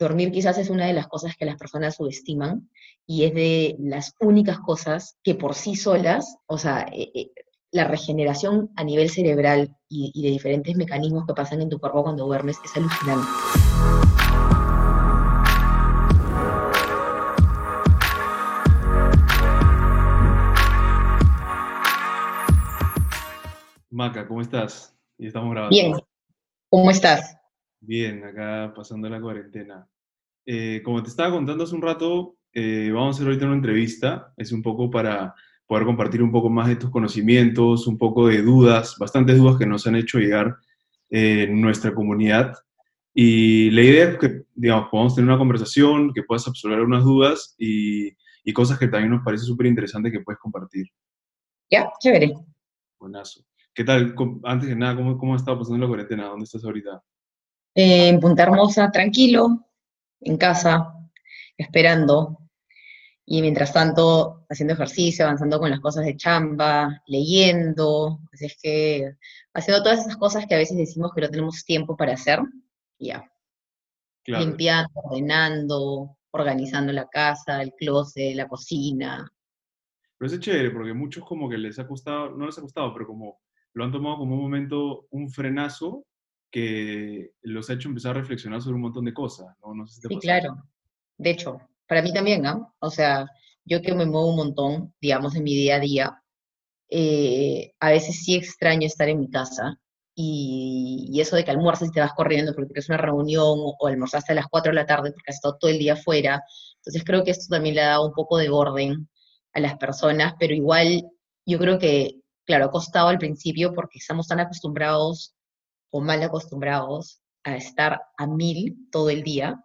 dormir quizás es una de las cosas que las personas subestiman y es de las únicas cosas que por sí solas, o sea, eh, eh, la regeneración a nivel cerebral y, y de diferentes mecanismos que pasan en tu cuerpo cuando duermes es alucinante. Maca, ¿cómo estás? Y estamos grabando. Bien, ¿cómo estás? Bien, acá pasando la cuarentena. Eh, como te estaba contando hace un rato, eh, vamos a hacer ahorita una entrevista. Es un poco para poder compartir un poco más de tus conocimientos, un poco de dudas, bastantes dudas que nos han hecho llegar eh, en nuestra comunidad. Y la idea es que, digamos, podamos tener una conversación, que puedas absorber unas dudas y, y cosas que también nos parece súper interesante que puedes compartir. Ya, chévere. Buenazo. ¿Qué tal? Antes de nada, ¿cómo, cómo ha estado pasando la cuarentena? ¿Dónde estás ahorita? Eh, en Punta Hermosa, tranquilo, en casa, esperando. Y mientras tanto, haciendo ejercicio, avanzando con las cosas de chamba, leyendo. Así es que haciendo todas esas cosas que a veces decimos que no tenemos tiempo para hacer. y Ya, Claro. limpiando, ordenando, organizando la casa, el closet, la cocina. Pero es chévere porque muchos como que les ha costado, no les ha costado, pero como lo han tomado como un momento, un frenazo que los ha hecho empezar a reflexionar sobre un montón de cosas, ¿no? No sé si te Sí, claro. De hecho, para mí también, ¿no? O sea, yo que me muevo un montón, digamos, en mi día a día, eh, a veces sí extraño estar en mi casa y, y eso de que almuerzas y te vas corriendo porque tienes una reunión o, o almorzaste a las 4 de la tarde porque has estado todo el día afuera. Entonces creo que esto también le ha dado un poco de orden a las personas, pero igual yo creo que, claro, ha costado al principio porque estamos tan acostumbrados o mal acostumbrados a estar a mil todo el día,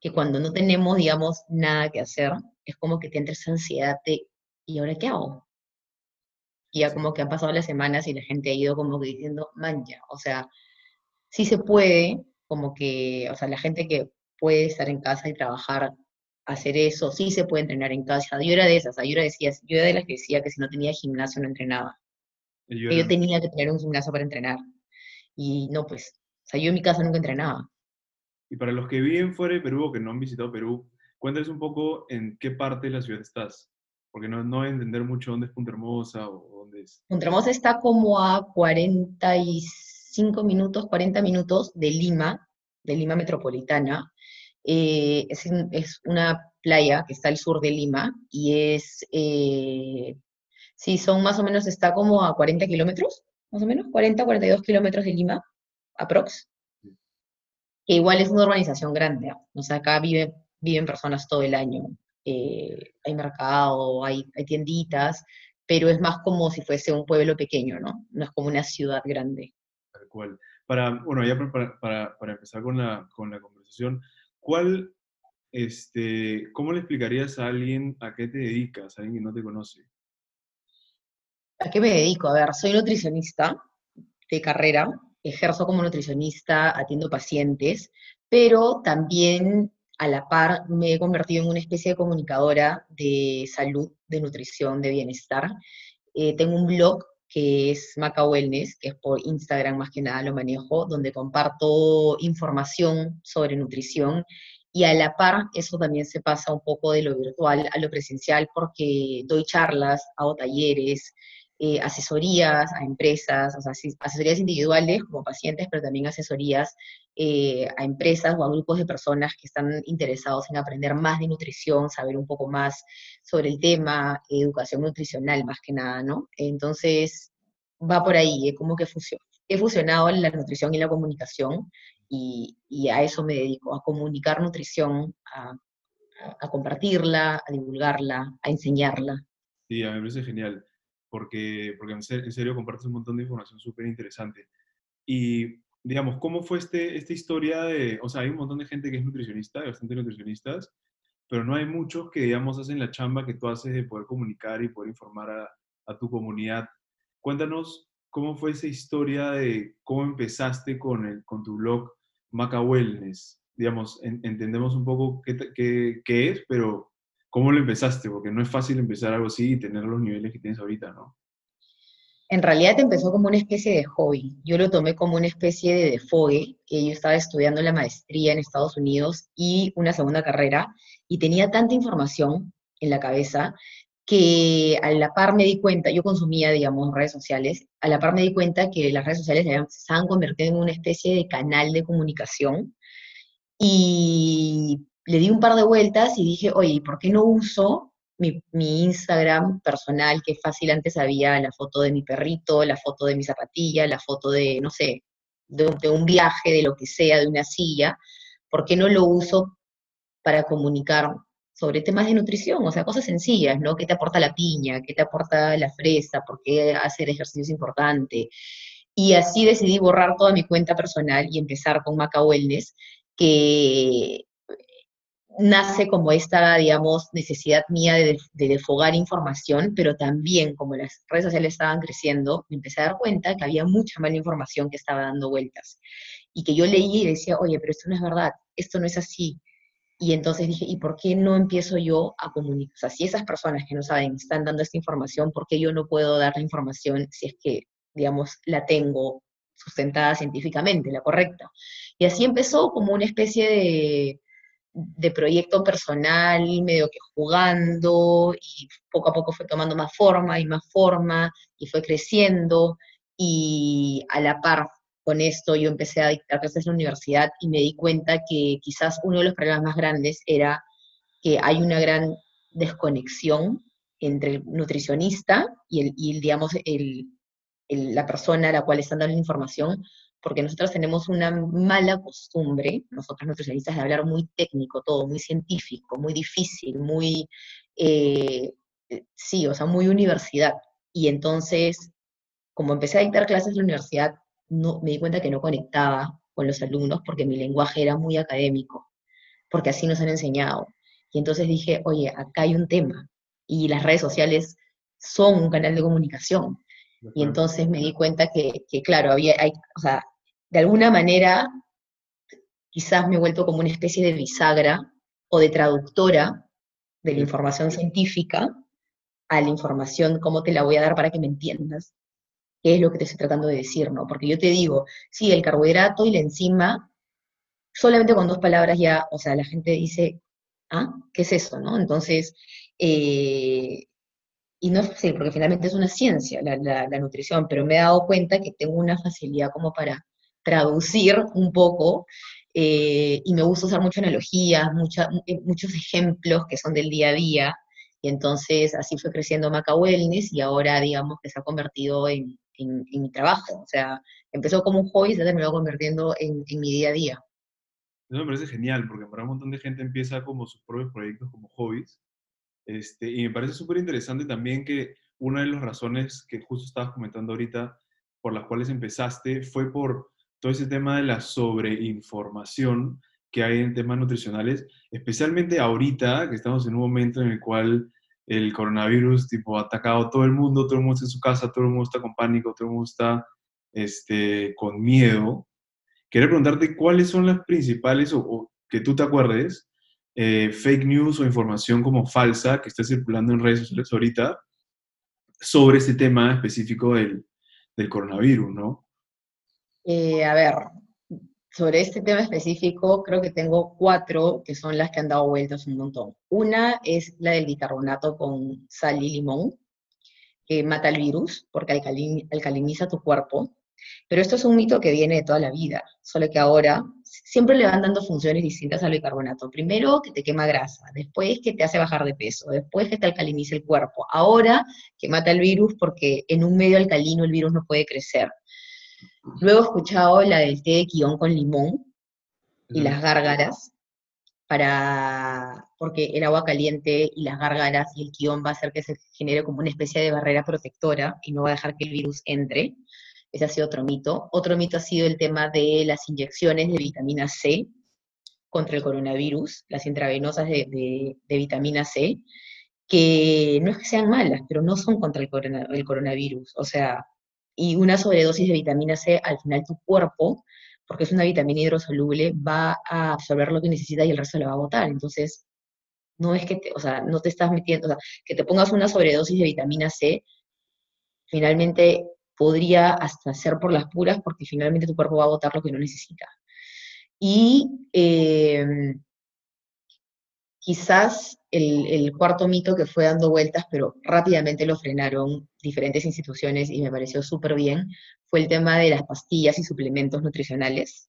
que cuando no tenemos, digamos, nada que hacer, es como que te entra esa ansiedad de, ¿y ahora qué hago? Y ya como que han pasado las semanas y la gente ha ido como que diciendo, man, ya, o sea, sí se puede, como que, o sea, la gente que puede estar en casa y trabajar, hacer eso, sí se puede entrenar en casa. Yo era de esas, yo era, decía, yo era de las que decía que si no tenía gimnasio no entrenaba, yo que yo tenía que tener un gimnasio para entrenar. Y no, pues, o sea, yo en mi casa nunca entrenaba. y para los que viven fuera de Perú o que no han visitado Perú, cuéntales un poco en qué parte de la ciudad estás, porque no, no voy a entender mucho dónde es Punta Hermosa o dónde es. Punta Hermosa está como a 45 minutos, 40 minutos de Lima, de Lima metropolitana. Eh, es, es una playa que está al sur de Lima y es, eh, sí, son más o menos, está como a 40 kilómetros, más o menos, 40, 42 kilómetros de Lima, aprox. Que igual es una urbanización grande, ¿ah? o sea, acá vive, viven personas todo el año. Eh, hay mercado, hay, hay tienditas, pero es más como si fuese un pueblo pequeño, ¿no? No es como una ciudad grande. Tal cual. Para, bueno, ya para, para, para empezar con la, con la conversación, ¿cuál, este, cómo le explicarías a alguien a qué te dedicas, a alguien que no te conoce? ¿A qué me dedico? A ver, soy nutricionista de carrera, ejerzo como nutricionista, atiendo pacientes, pero también a la par me he convertido en una especie de comunicadora de salud, de nutrición, de bienestar. Eh, tengo un blog que es Maca Wellness, que es por Instagram más que nada lo manejo, donde comparto información sobre nutrición y a la par eso también se pasa un poco de lo virtual a lo presencial porque doy charlas, hago talleres, eh, asesorías a empresas, o sea, asesorías individuales como pacientes, pero también asesorías eh, a empresas o a grupos de personas que están interesados en aprender más de nutrición, saber un poco más sobre el tema, educación nutricional más que nada, ¿no? Entonces, va por ahí, es como que fusio- he fusionado la nutrición y la comunicación y, a eso me dedico, a comunicar nutrición, a compartirla, a divulgarla, a enseñarla. Sí, a mí me parece genial, porque, porque en ser- en serio compartes un montón de información súper interesante. Y, digamos, ¿cómo fue este, esta historia de, o sea, hay un montón de gente que es nutricionista, hay bastantes nutricionistas, pero no hay muchos que, digamos, hacen la chamba que tú haces de poder comunicar y poder informar a, a tu comunidad. Cuéntanos cómo fue esa historia de cómo empezaste con, el, con tu blog Maca Wellness. Digamos, en- entendemos un poco qué, qué, qué es, pero ¿cómo lo empezaste? Porque no es fácil empezar algo así y tener los niveles que tienes ahorita, ¿no? En realidad empezó como una especie de hobby. Yo lo tomé como una especie de defogue, que yo estaba estudiando la maestría en Estados Unidos y una segunda carrera, y tenía tanta información en la cabeza que a la par me di cuenta, yo consumía, digamos, redes sociales, a la par me di cuenta que las redes sociales se estaban convirtiendo en una especie de canal de comunicación y le di un par de vueltas y dije, oye, ¿por qué no uso mi, Instagram personal, que fácil antes había la foto de mi perrito, la foto de mi zapatilla, la foto de, no sé, de, un viaje, de lo que sea, de una silla? ¿Por qué no lo uso para comunicar sobre temas de nutrición, o sea, cosas sencillas, ¿no? ¿Qué te aporta la piña? ¿Qué te aporta la fresa? ¿Por qué hacer ejercicio es importante? Y así decidí borrar toda mi cuenta personal y empezar con Maca Wellness, que nace como esta, digamos, necesidad mía de, de defogar información, pero también como las redes sociales estaban creciendo, me empecé a dar cuenta que había mucha mala información que estaba dando vueltas. Y que yo leía y decía, oye, pero esto no es verdad, esto no es así, y entonces dije, ¿y por qué no empiezo yo a comunicar? O sea, si esas personas que no saben están dando esta información, ¿por qué yo no puedo dar la información si es que, digamos, la tengo sustentada científicamente, la correcta? Y así empezó como una especie de, de proyecto personal, medio que jugando, y poco a poco fue tomando más forma y más forma, y fue creciendo, y a la par con esto yo empecé a dictar clases en la universidad y me di cuenta que quizás uno de los problemas más grandes era que hay una gran desconexión entre el nutricionista y, el, digamos, el, la persona a la cual están dando la información, porque nosotros tenemos una mala costumbre, nosotros nutricionistas, de hablar muy técnico todo, muy científico, muy difícil, muy, eh, sí, o sea, muy universidad. Y entonces, como empecé a dictar clases en la universidad, no, me di cuenta que no conectaba con los alumnos porque mi lenguaje era muy académico, porque así nos han enseñado. Y entonces dije, oye, acá hay un tema, y las redes sociales son un canal de comunicación. Y entonces me di cuenta que, claro, había, hay, o sea, de alguna manera, quizás me he vuelto como una especie de bisagra o de traductora de la información científica a la información, cómo te la voy a dar para que me entiendas qué es lo que te estoy tratando de decir, ¿no? Porque yo te digo, sí, el carbohidrato y la enzima, solamente con dos palabras ya, o sea, la gente dice, ¿ah? ¿Qué es eso, no? Entonces, eh, y no es fácil, porque finalmente es una ciencia la, nutrición, pero me he dado cuenta que tengo una facilidad como para traducir un poco, eh, y me gusta usar muchas analogías, eh, muchos ejemplos que son del día a día, y entonces así fue creciendo Maca Wellness y ahora digamos que se ha convertido en, en, mi trabajo. O sea, empezó como un hobby y se terminó convirtiendo en, en, mi día a día. Eso me parece genial, porque para un montón de gente empieza como sus propios proyectos como hobbies. Este, y me parece súper interesante también que una de las razones que justo estabas comentando ahorita, por las cuales empezaste, fue por todo ese tema de la sobreinformación que hay en temas nutricionales, especialmente ahorita, que estamos en un momento en el cual el coronavirus tipo, ha atacado a todo el mundo, todo el mundo está en su casa, todo el mundo está con pánico, todo el mundo está este, con miedo. Quería preguntarte cuáles son las principales, o, que tú te acuerdes, eh, fake news o información como falsa que está circulando en redes sociales ahorita sobre este tema específico del, del coronavirus, ¿no? Eh, a ver, sobre este tema específico, creo que tengo cuatro que son las que han dado vueltas un montón. Una es la del bicarbonato con sal y limón, que mata el virus porque alcaliniza tu cuerpo. Pero esto es un mito que viene de toda la vida, solo que ahora siempre le van dando funciones distintas al bicarbonato. Primero que te quema grasa, después que te hace bajar de peso, después que te alcaliniza el cuerpo. Ahora que mata el virus porque en un medio alcalino el virus no puede crecer. Luego he escuchado la del té de quión con limón y las gárgaras, para, porque el agua caliente y las gárgaras y el quión va a hacer que se genere como una especie de barrera protectora y no va a dejar que el virus entre. Ese ha sido otro mito. Otro mito ha sido el tema de las inyecciones de vitamina C contra el coronavirus, las intravenosas de, vitamina C, que no es que sean malas, pero no son contra el, el coronavirus. O sea, y una sobredosis de vitamina C, al final tu cuerpo, porque es una vitamina hidrosoluble, va a absorber lo que necesita y el resto lo va a botar. Entonces, no es que te, o sea, no te estás metiendo, o sea, que te pongas una sobredosis de vitamina C, finalmente podría hasta ser por las puras porque finalmente tu cuerpo va a botar lo que no necesita. Y eh, quizás el, cuarto mito que fue dando vueltas, pero rápidamente lo frenaron diferentes instituciones y me pareció súper bien, fue el tema de las pastillas y suplementos nutricionales,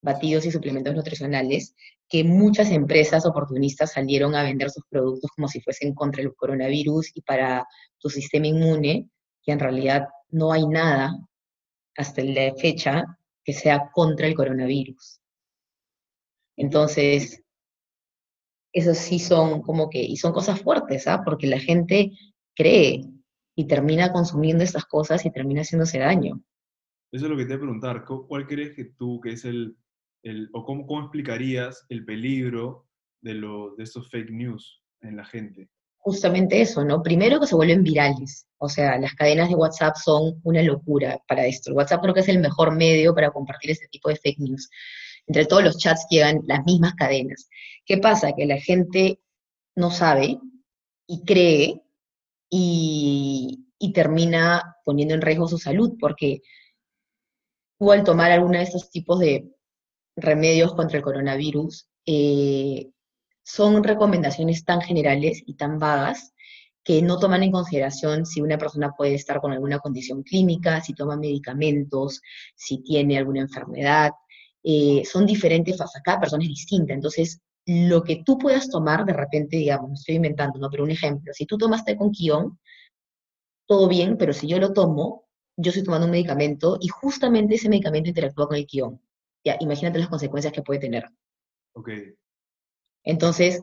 batidos y suplementos nutricionales, que muchas empresas oportunistas salieron a vender sus productos como si fuesen contra el coronavirus y para tu sistema inmune, que en realidad no hay nada hasta la fecha que sea contra el coronavirus. Entonces, esos sí son como que, y son cosas fuertes, ¿ah? Porque la gente cree y termina consumiendo estas cosas y termina haciéndose daño. Eso es lo que te voy a preguntar. ¿Cuál crees que tú, que es el, el o cómo, cómo explicarías el peligro de, lo, de estos fake news en la gente? Justamente eso, ¿no? Primero que se vuelven virales. O sea, las cadenas de WhatsApp son una locura para esto. El WhatsApp creo que es el mejor medio para compartir este tipo de fake news entre todos los chats llegan las mismas cadenas. ¿Qué pasa? Que la gente no sabe y cree y, termina poniendo en riesgo su salud, porque tú al tomar alguno de estos tipos de remedios contra el coronavirus, eh, son recomendaciones tan generales y tan vagas que no toman en consideración si una persona puede estar con alguna condición clínica, si toma medicamentos, si tiene alguna enfermedad, eh, son diferentes, cada persona es distinta. Entonces, lo que tú puedas tomar, de repente, digamos, estoy inventando, ¿no? Pero un ejemplo, si tú tomaste con quión, todo bien, pero si yo lo tomo, yo estoy tomando un medicamento y justamente ese medicamento interactúa con el quión. Ya, imagínate las consecuencias que puede tener. Ok. Entonces,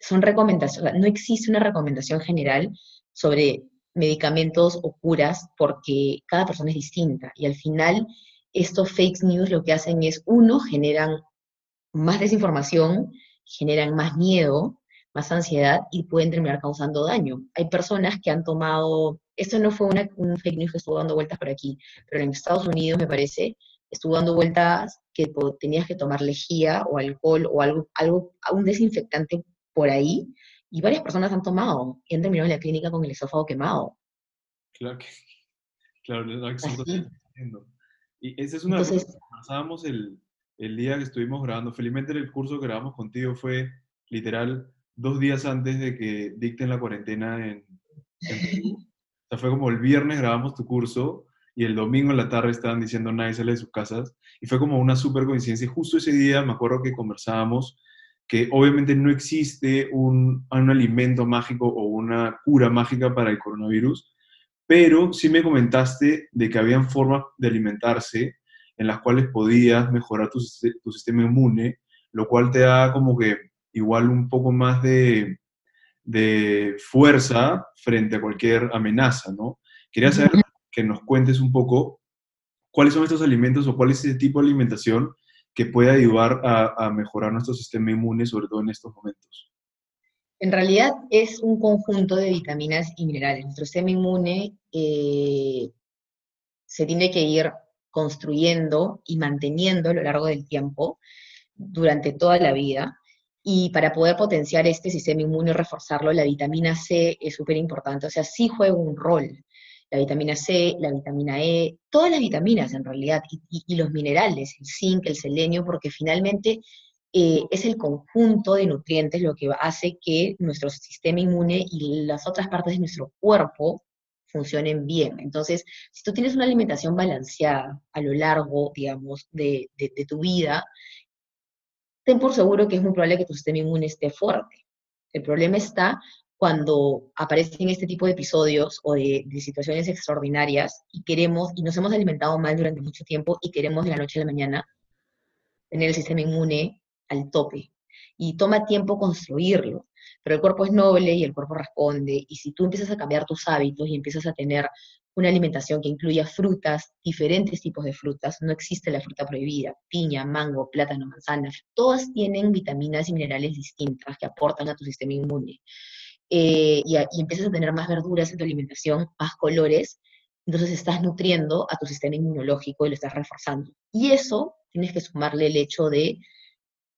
son recomendaciones, no existe una recomendación general sobre medicamentos o curas porque cada persona es distinta y al final estos fake news lo que hacen es, uno, generan más desinformación, generan más miedo, más ansiedad y pueden terminar causando daño. Hay personas que han tomado, esto no fue una, un fake news que estuvo dando vueltas por aquí, pero en Estados Unidos me parece, estuvo dando vueltas que tenías que tomar lejía o alcohol o algo, algo, un desinfectante por ahí, y varias personas han tomado y han terminado en la clínica con el esófago quemado. Claro que, claro, no, y esa es una cosa que conversábamos el, el, día que estuvimos grabando. Felizmente el curso que grabamos contigo fue literal dos días antes de que dicten la cuarentena en, Perú. O sea, fue como el viernes grabamos tu curso y el domingo en la tarde estaban diciendo nadie sale de sus casas. Y fue como una súper coincidencia. Y justo ese día me acuerdo que conversábamos que obviamente no existe un, un alimento mágico o una cura mágica para el coronavirus, pero sí me comentaste de que habían formas de alimentarse en las cuales podías mejorar tu, sistema inmune, lo cual te da como que igual un poco más de, fuerza frente a cualquier amenaza, ¿no? Quería saber que nos cuentes un poco cuáles son estos alimentos o cuál es ese tipo de alimentación que puede ayudar a, a mejorar nuestro sistema inmune, sobre todo en estos momentos. En realidad es un conjunto de vitaminas y minerales. Nuestro sistema inmune eh, se tiene que ir construyendo y manteniendo a lo largo del tiempo, durante toda la vida. Y para poder potenciar este sistema inmune y reforzarlo, la vitamina C es súper importante. O sea, sí juega un rol. La vitamina C, la vitamina E, todas las vitaminas en realidad, y los minerales, el zinc, el selenio, porque finalmente eh, es el conjunto de nutrientes lo que hace que nuestro sistema inmune y las otras partes de nuestro cuerpo funcionen bien. Entonces, si tú tienes una alimentación balanceada a lo largo, digamos, de, tu vida, ten por seguro que es muy probable que tu sistema inmune esté fuerte. El problema está cuando aparecen este tipo de episodios o de, de, situaciones extraordinarias y queremos, y nos hemos alimentado mal durante mucho tiempo y queremos de la noche a la mañana tener el sistema inmune al tope. Y toma tiempo construirlo, pero el cuerpo es noble y el cuerpo responde. Y si tú empiezas a cambiar tus hábitos y empiezas a tener una alimentación que incluya frutas, diferentes tipos de frutas, no existe la fruta prohibida, piña, mango, plátano, manzana, todas tienen vitaminas y minerales distintas que aportan a tu sistema inmune. Eh, y, y, empiezas a tener más verduras en tu alimentación, más colores, entonces estás nutriendo a tu sistema inmunológico y lo estás reforzando. Y eso tienes que sumarle el hecho de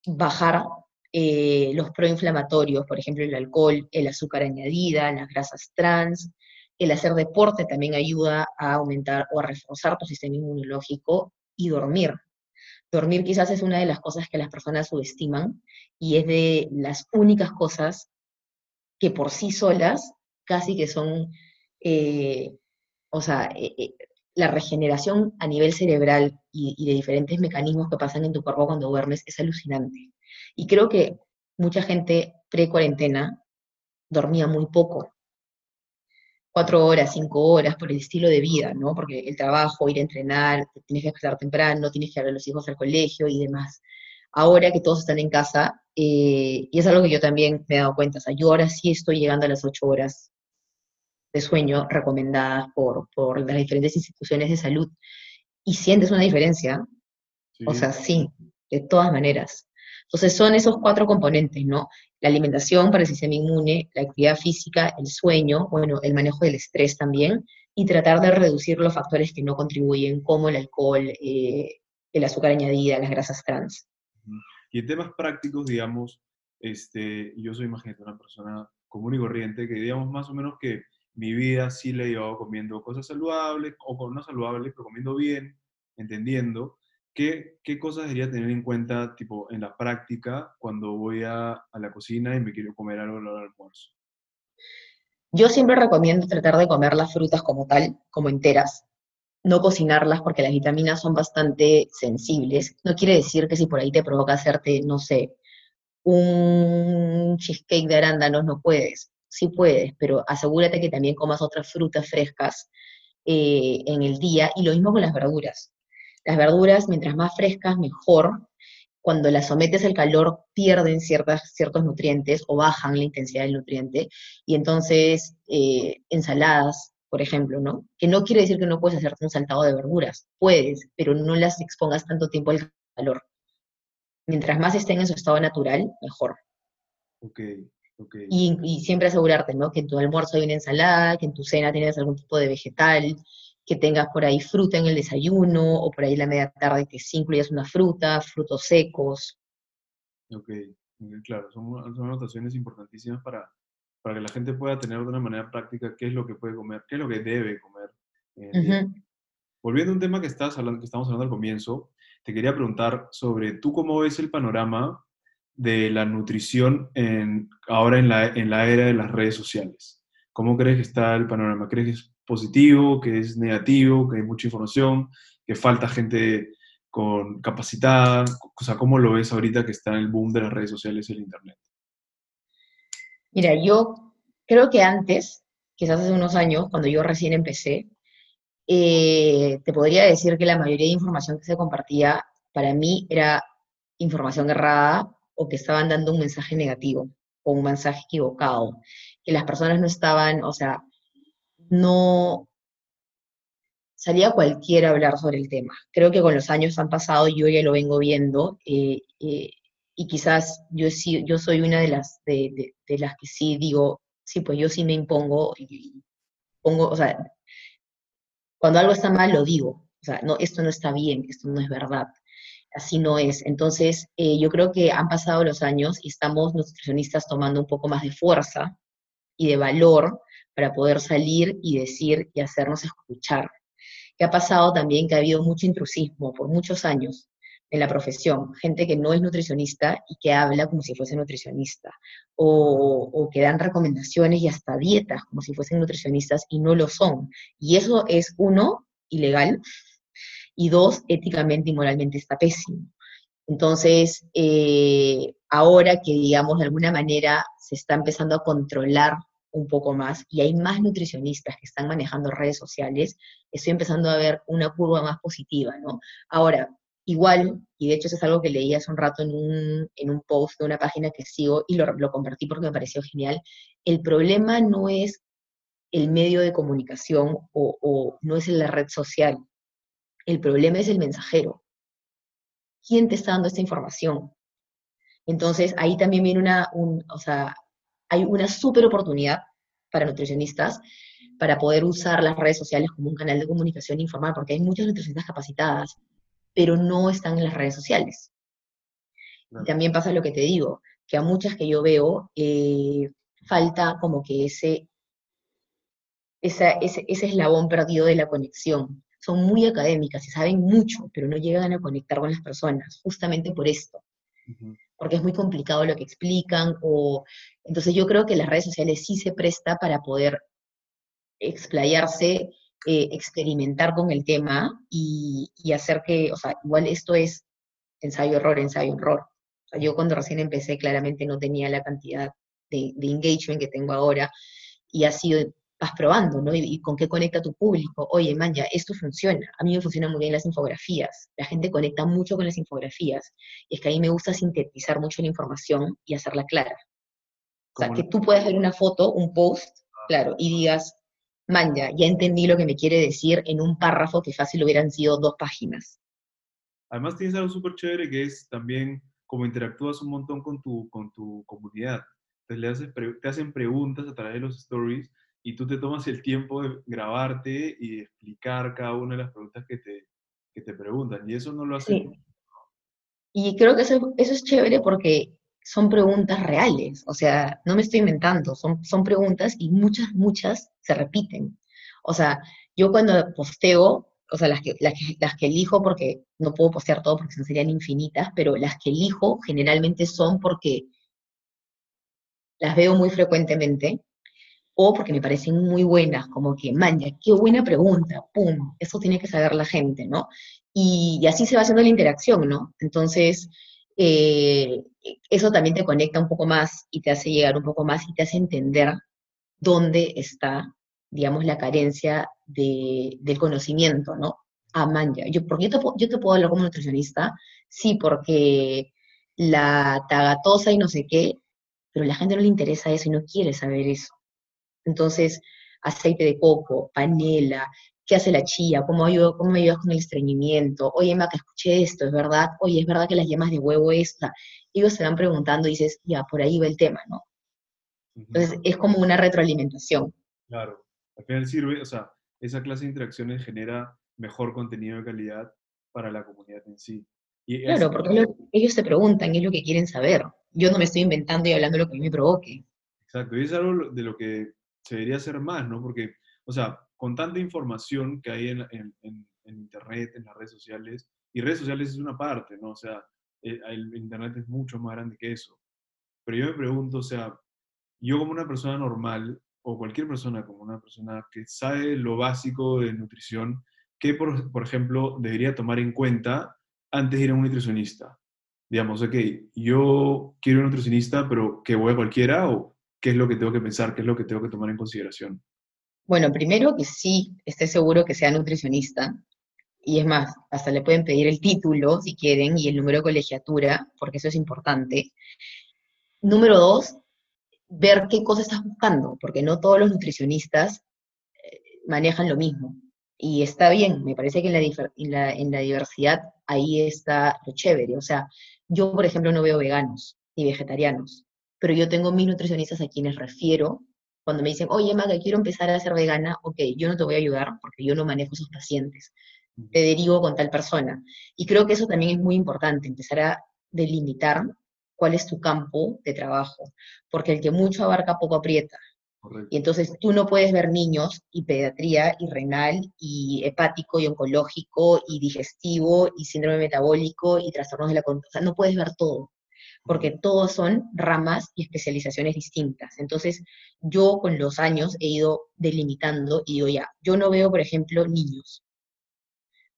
bajar eh, los proinflamatorios, por ejemplo, el alcohol, el azúcar añadida, las grasas trans, el hacer deporte también ayuda a aumentar o a reforzar tu sistema inmunológico y dormir. Dormir quizás es una de las cosas que las personas subestiman y es de las únicas cosas que por sí solas casi que son, eh, o sea, eh, la regeneración a nivel cerebral y, de diferentes mecanismos que pasan en tu cuerpo cuando duermes es alucinante. Y creo que mucha gente pre-cuarentena dormía muy poco, cuatro horas, cinco horas por el estilo de vida, ¿no? Porque el trabajo, ir a entrenar, tienes que empezar temprano, tienes que llevar a los hijos al colegio y demás. Ahora que todos están en casa, eh, y es algo que yo también me he dado cuenta, o sea, yo ahora sí estoy llegando a las ocho horas de sueño recomendadas por, por las diferentes instituciones de salud, y sientes una diferencia, o sea, sí, de todas maneras. Entonces son esos cuatro componentes, ¿no? La alimentación para el sistema inmune, la actividad física, el sueño, bueno, el manejo del estrés también, y tratar de reducir los factores que no contribuyen, como el alcohol, eh, el azúcar añadida, las grasas trans. Y en temas prácticos, digamos, este, yo soy, imagínate, una persona común y corriente, que digamos más o menos que mi vida sí la he llevado comiendo cosas saludables, o con no saludables, pero comiendo bien, entendiendo, ¿Qué, ¿qué, cosas debería tener en cuenta, tipo, en la práctica cuando voy a, a la cocina y me quiero comer algo al almuerzo? Yo siempre recomiendo tratar de comer las frutas como tal, como enteras, no cocinarlas porque las vitaminas son bastante sensibles. No quiere decir que si por ahí te provoca hacerte, no sé, un cheesecake de arándanos, no puedes. Sí puedes, pero asegúrate que también comas otras frutas frescas eh, en el día y lo mismo con las verduras. Las verduras, mientras más frescas, mejor. Cuando las sometes al calor, pierden ciertas, ciertos nutrientes o bajan la intensidad del nutriente. Y entonces, eh, ensaladas, por ejemplo, ¿no? Que no quiere decir que no puedes hacerte un saltado de verduras. Puedes, pero no las expongas tanto tiempo al calor. Mientras más estén en su estado natural, mejor. Ok, ok. Y, y, siempre asegurarte, ¿no? Que en tu almuerzo hay una ensalada, que en tu cena tienes algún tipo de vegetal, que tengas por ahí fruta en el desayuno, o por ahí la media tarde que sí incluyas una fruta, frutos secos. Ok, claro, son, son anotaciones importantísimas para, para que la gente pueda tener de una manera práctica qué es lo que puede comer, qué es lo que debe comer. Uh -huh. Volviendo a un tema que, estás hablando, que estamos hablando al comienzo, te quería preguntar sobre tú cómo ves el panorama de la nutrición en, ahora en la, en la era de las redes sociales. ¿Cómo crees que está el panorama? ¿Crees que es positivo, que es negativo, que hay mucha información, que falta gente con capacitada? O sea, ¿cómo lo ves ahorita que está en el boom de las redes sociales y el Internet? Mira, yo creo que antes, quizás hace unos años, cuando yo recién empecé, eh, te podría decir que la mayoría de información que se compartía para mí era información errada o que estaban dando un mensaje negativo o un mensaje equivocado, que las personas no estaban, o sea, no salía cualquiera a hablar sobre el tema. Creo que con los años han pasado, yo ya lo vengo viendo, eh, eh, y quizás yo, sí, yo soy una de las, de, las que sí digo, sí, pues yo sí me impongo, pongo, o sea, cuando algo está mal lo digo, o sea, no, esto no está bien, esto no es verdad, así no es. Entonces, eh, yo creo que han pasado los años y estamos nutricionistas tomando un poco más de fuerza y de valor para poder salir y decir y hacernos escuchar. ¿Qué ha pasado también? Que ha habido mucho intrusismo por muchos años en la profesión, gente que no es nutricionista y que habla como si fuese nutricionista, o, o, que dan recomendaciones y hasta dietas como si fuesen nutricionistas y no lo son. Y eso es, uno, ilegal, y dos, éticamente y moralmente está pésimo. Entonces, eh, ahora que, digamos, de alguna manera se está empezando a controlar un poco más y hay más nutricionistas que están manejando redes sociales, estoy empezando a ver una curva más positiva, ¿no? Ahora, igual, y de hecho eso es algo que leí hace un rato en un, en un post de una página que sigo y lo, lo compartí porque me pareció genial, el problema no es el medio de comunicación o, o no es la red social, el problema es el mensajero. ¿Quién te está dando esta información? Entonces, ahí también viene una, un, o sea, hay una súper oportunidad para nutricionistas para poder usar las redes sociales como un canal de comunicación informal, porque hay muchas nutricionistas capacitadas, pero no están en las redes sociales. No. Y también pasa lo que te digo, que a muchas que yo veo, eh, falta como que ese esa, ese, ese eslabón perdido de la conexión. Son muy académicas y saben mucho, pero no llegan a conectar con las personas, justamente por esto. Porque es muy complicado lo que explican, o entonces yo creo que las redes sociales sí se presta para poder explayarse, eh, experimentar con el tema y, y, hacer que, o sea, igual esto es ensayo-error, ensayo-error. O sea, yo cuando recién empecé claramente no tenía la cantidad de, de engagement que tengo ahora y ha sido vas probando, ¿no? Y, con qué conecta tu público. Oye, man, ya, esto funciona. A mí me funcionan muy bien las infografías. La gente conecta mucho con las infografías. Y es que a mí me gusta sintetizar mucho la información y hacerla clara. O sea, que tú puedas ver una foto, un post, ah. claro, y digas, man, ya, ya entendí lo que me quiere decir en un párrafo que fácil hubieran sido dos páginas. Además tienes algo súper chévere que es también como interactúas un montón con tu, con tu comunidad. Entonces le haces, te hacen preguntas a través de los stories y tú te tomas el tiempo de grabarte y de explicar cada una de las preguntas que te, que te preguntan. Y eso no lo hace. Sí. Y creo que eso, eso es chévere porque son preguntas reales, o sea, no me estoy inventando, son, son preguntas y muchas, muchas se repiten. O sea, yo cuando posteo, o sea, las que, las que, las que elijo, porque no puedo postear todo porque serían infinitas, pero las que elijo generalmente son porque las veo muy frecuentemente o porque me parecen muy buenas, como que, manja, qué buena pregunta, pum, eso tiene que saber la gente, ¿no? Y, así se va haciendo la interacción, ¿no? Entonces, eh, eso también te conecta un poco más y te hace llegar un poco más y te hace entender dónde está, digamos, la carencia de, del conocimiento, ¿no? A manja. Yo, porque yo te, yo te puedo hablar como nutricionista, sí, porque la tagatosa y no sé qué, pero a la gente no le interesa eso y no quiere saber eso. Entonces, aceite de coco, panela, ¿qué hace la chía? ¿Cómo, ayudas, cómo ayudas con el estreñimiento? Oye, Emma, que escuché esto, ¿es verdad? Oye, ¿es verdad que las yemas de huevo esta? Ellos se van preguntando y dices, ya, por ahí va el tema, ¿no? Entonces, es como una retroalimentación. Claro, al final sirve, o sea, esa clase de interacciones genera mejor contenido de calidad para la comunidad en sí. claro, porque ellos se preguntan, es lo que quieren saber. Yo no me estoy inventando y hablando lo que a mí me provoque. Exacto, y es algo de lo que se debería hacer más, ¿no? Porque, o sea, con tanta información que hay en, en, Internet, en las redes sociales, y redes sociales es una parte, ¿no? O sea, eh, el, Internet es mucho más grande que eso. Pero yo me pregunto, o sea, yo como una persona normal, o cualquier persona como una persona que sabe lo básico de nutrición, ¿qué, por, por ejemplo, debería tomar en cuenta antes de ir a un nutricionista? Digamos, ok, yo quiero un nutricionista, pero que voy a cualquiera, o ¿qué es lo que tengo que pensar? ¿Qué es lo que tengo que tomar en consideración? Bueno, primero que sí, esté seguro que sea nutricionista. Y es más, hasta le pueden pedir el título si quieren y el número de colegiatura, porque eso es importante. Número dos, ver qué cosa estás buscando, porque no todos los nutricionistas eh, manejan lo mismo. Y está bien, me parece que en la, en la diversidad ahí está lo chévere. O sea, yo, por ejemplo, no veo veganos ni vegetarianos pero yo tengo mis nutricionistas a quienes refiero cuando me dicen, oye, Maga, quiero empezar a ser vegana, ok, yo no te voy a ayudar porque yo no manejo esos pacientes, te derivo con tal persona. Y creo que eso también es muy importante, empezar a delimitar cuál es tu campo de trabajo, porque el que mucho abarca poco aprieta. Y entonces tú no puedes ver niños y pediatría y renal y hepático y oncológico y digestivo y síndrome metabólico y trastornos de la conducta. O sea, no puedes ver todo porque todos son ramas y especializaciones distintas. Entonces, yo con los años he ido delimitando y digo, ya, yo no veo, por ejemplo, niños,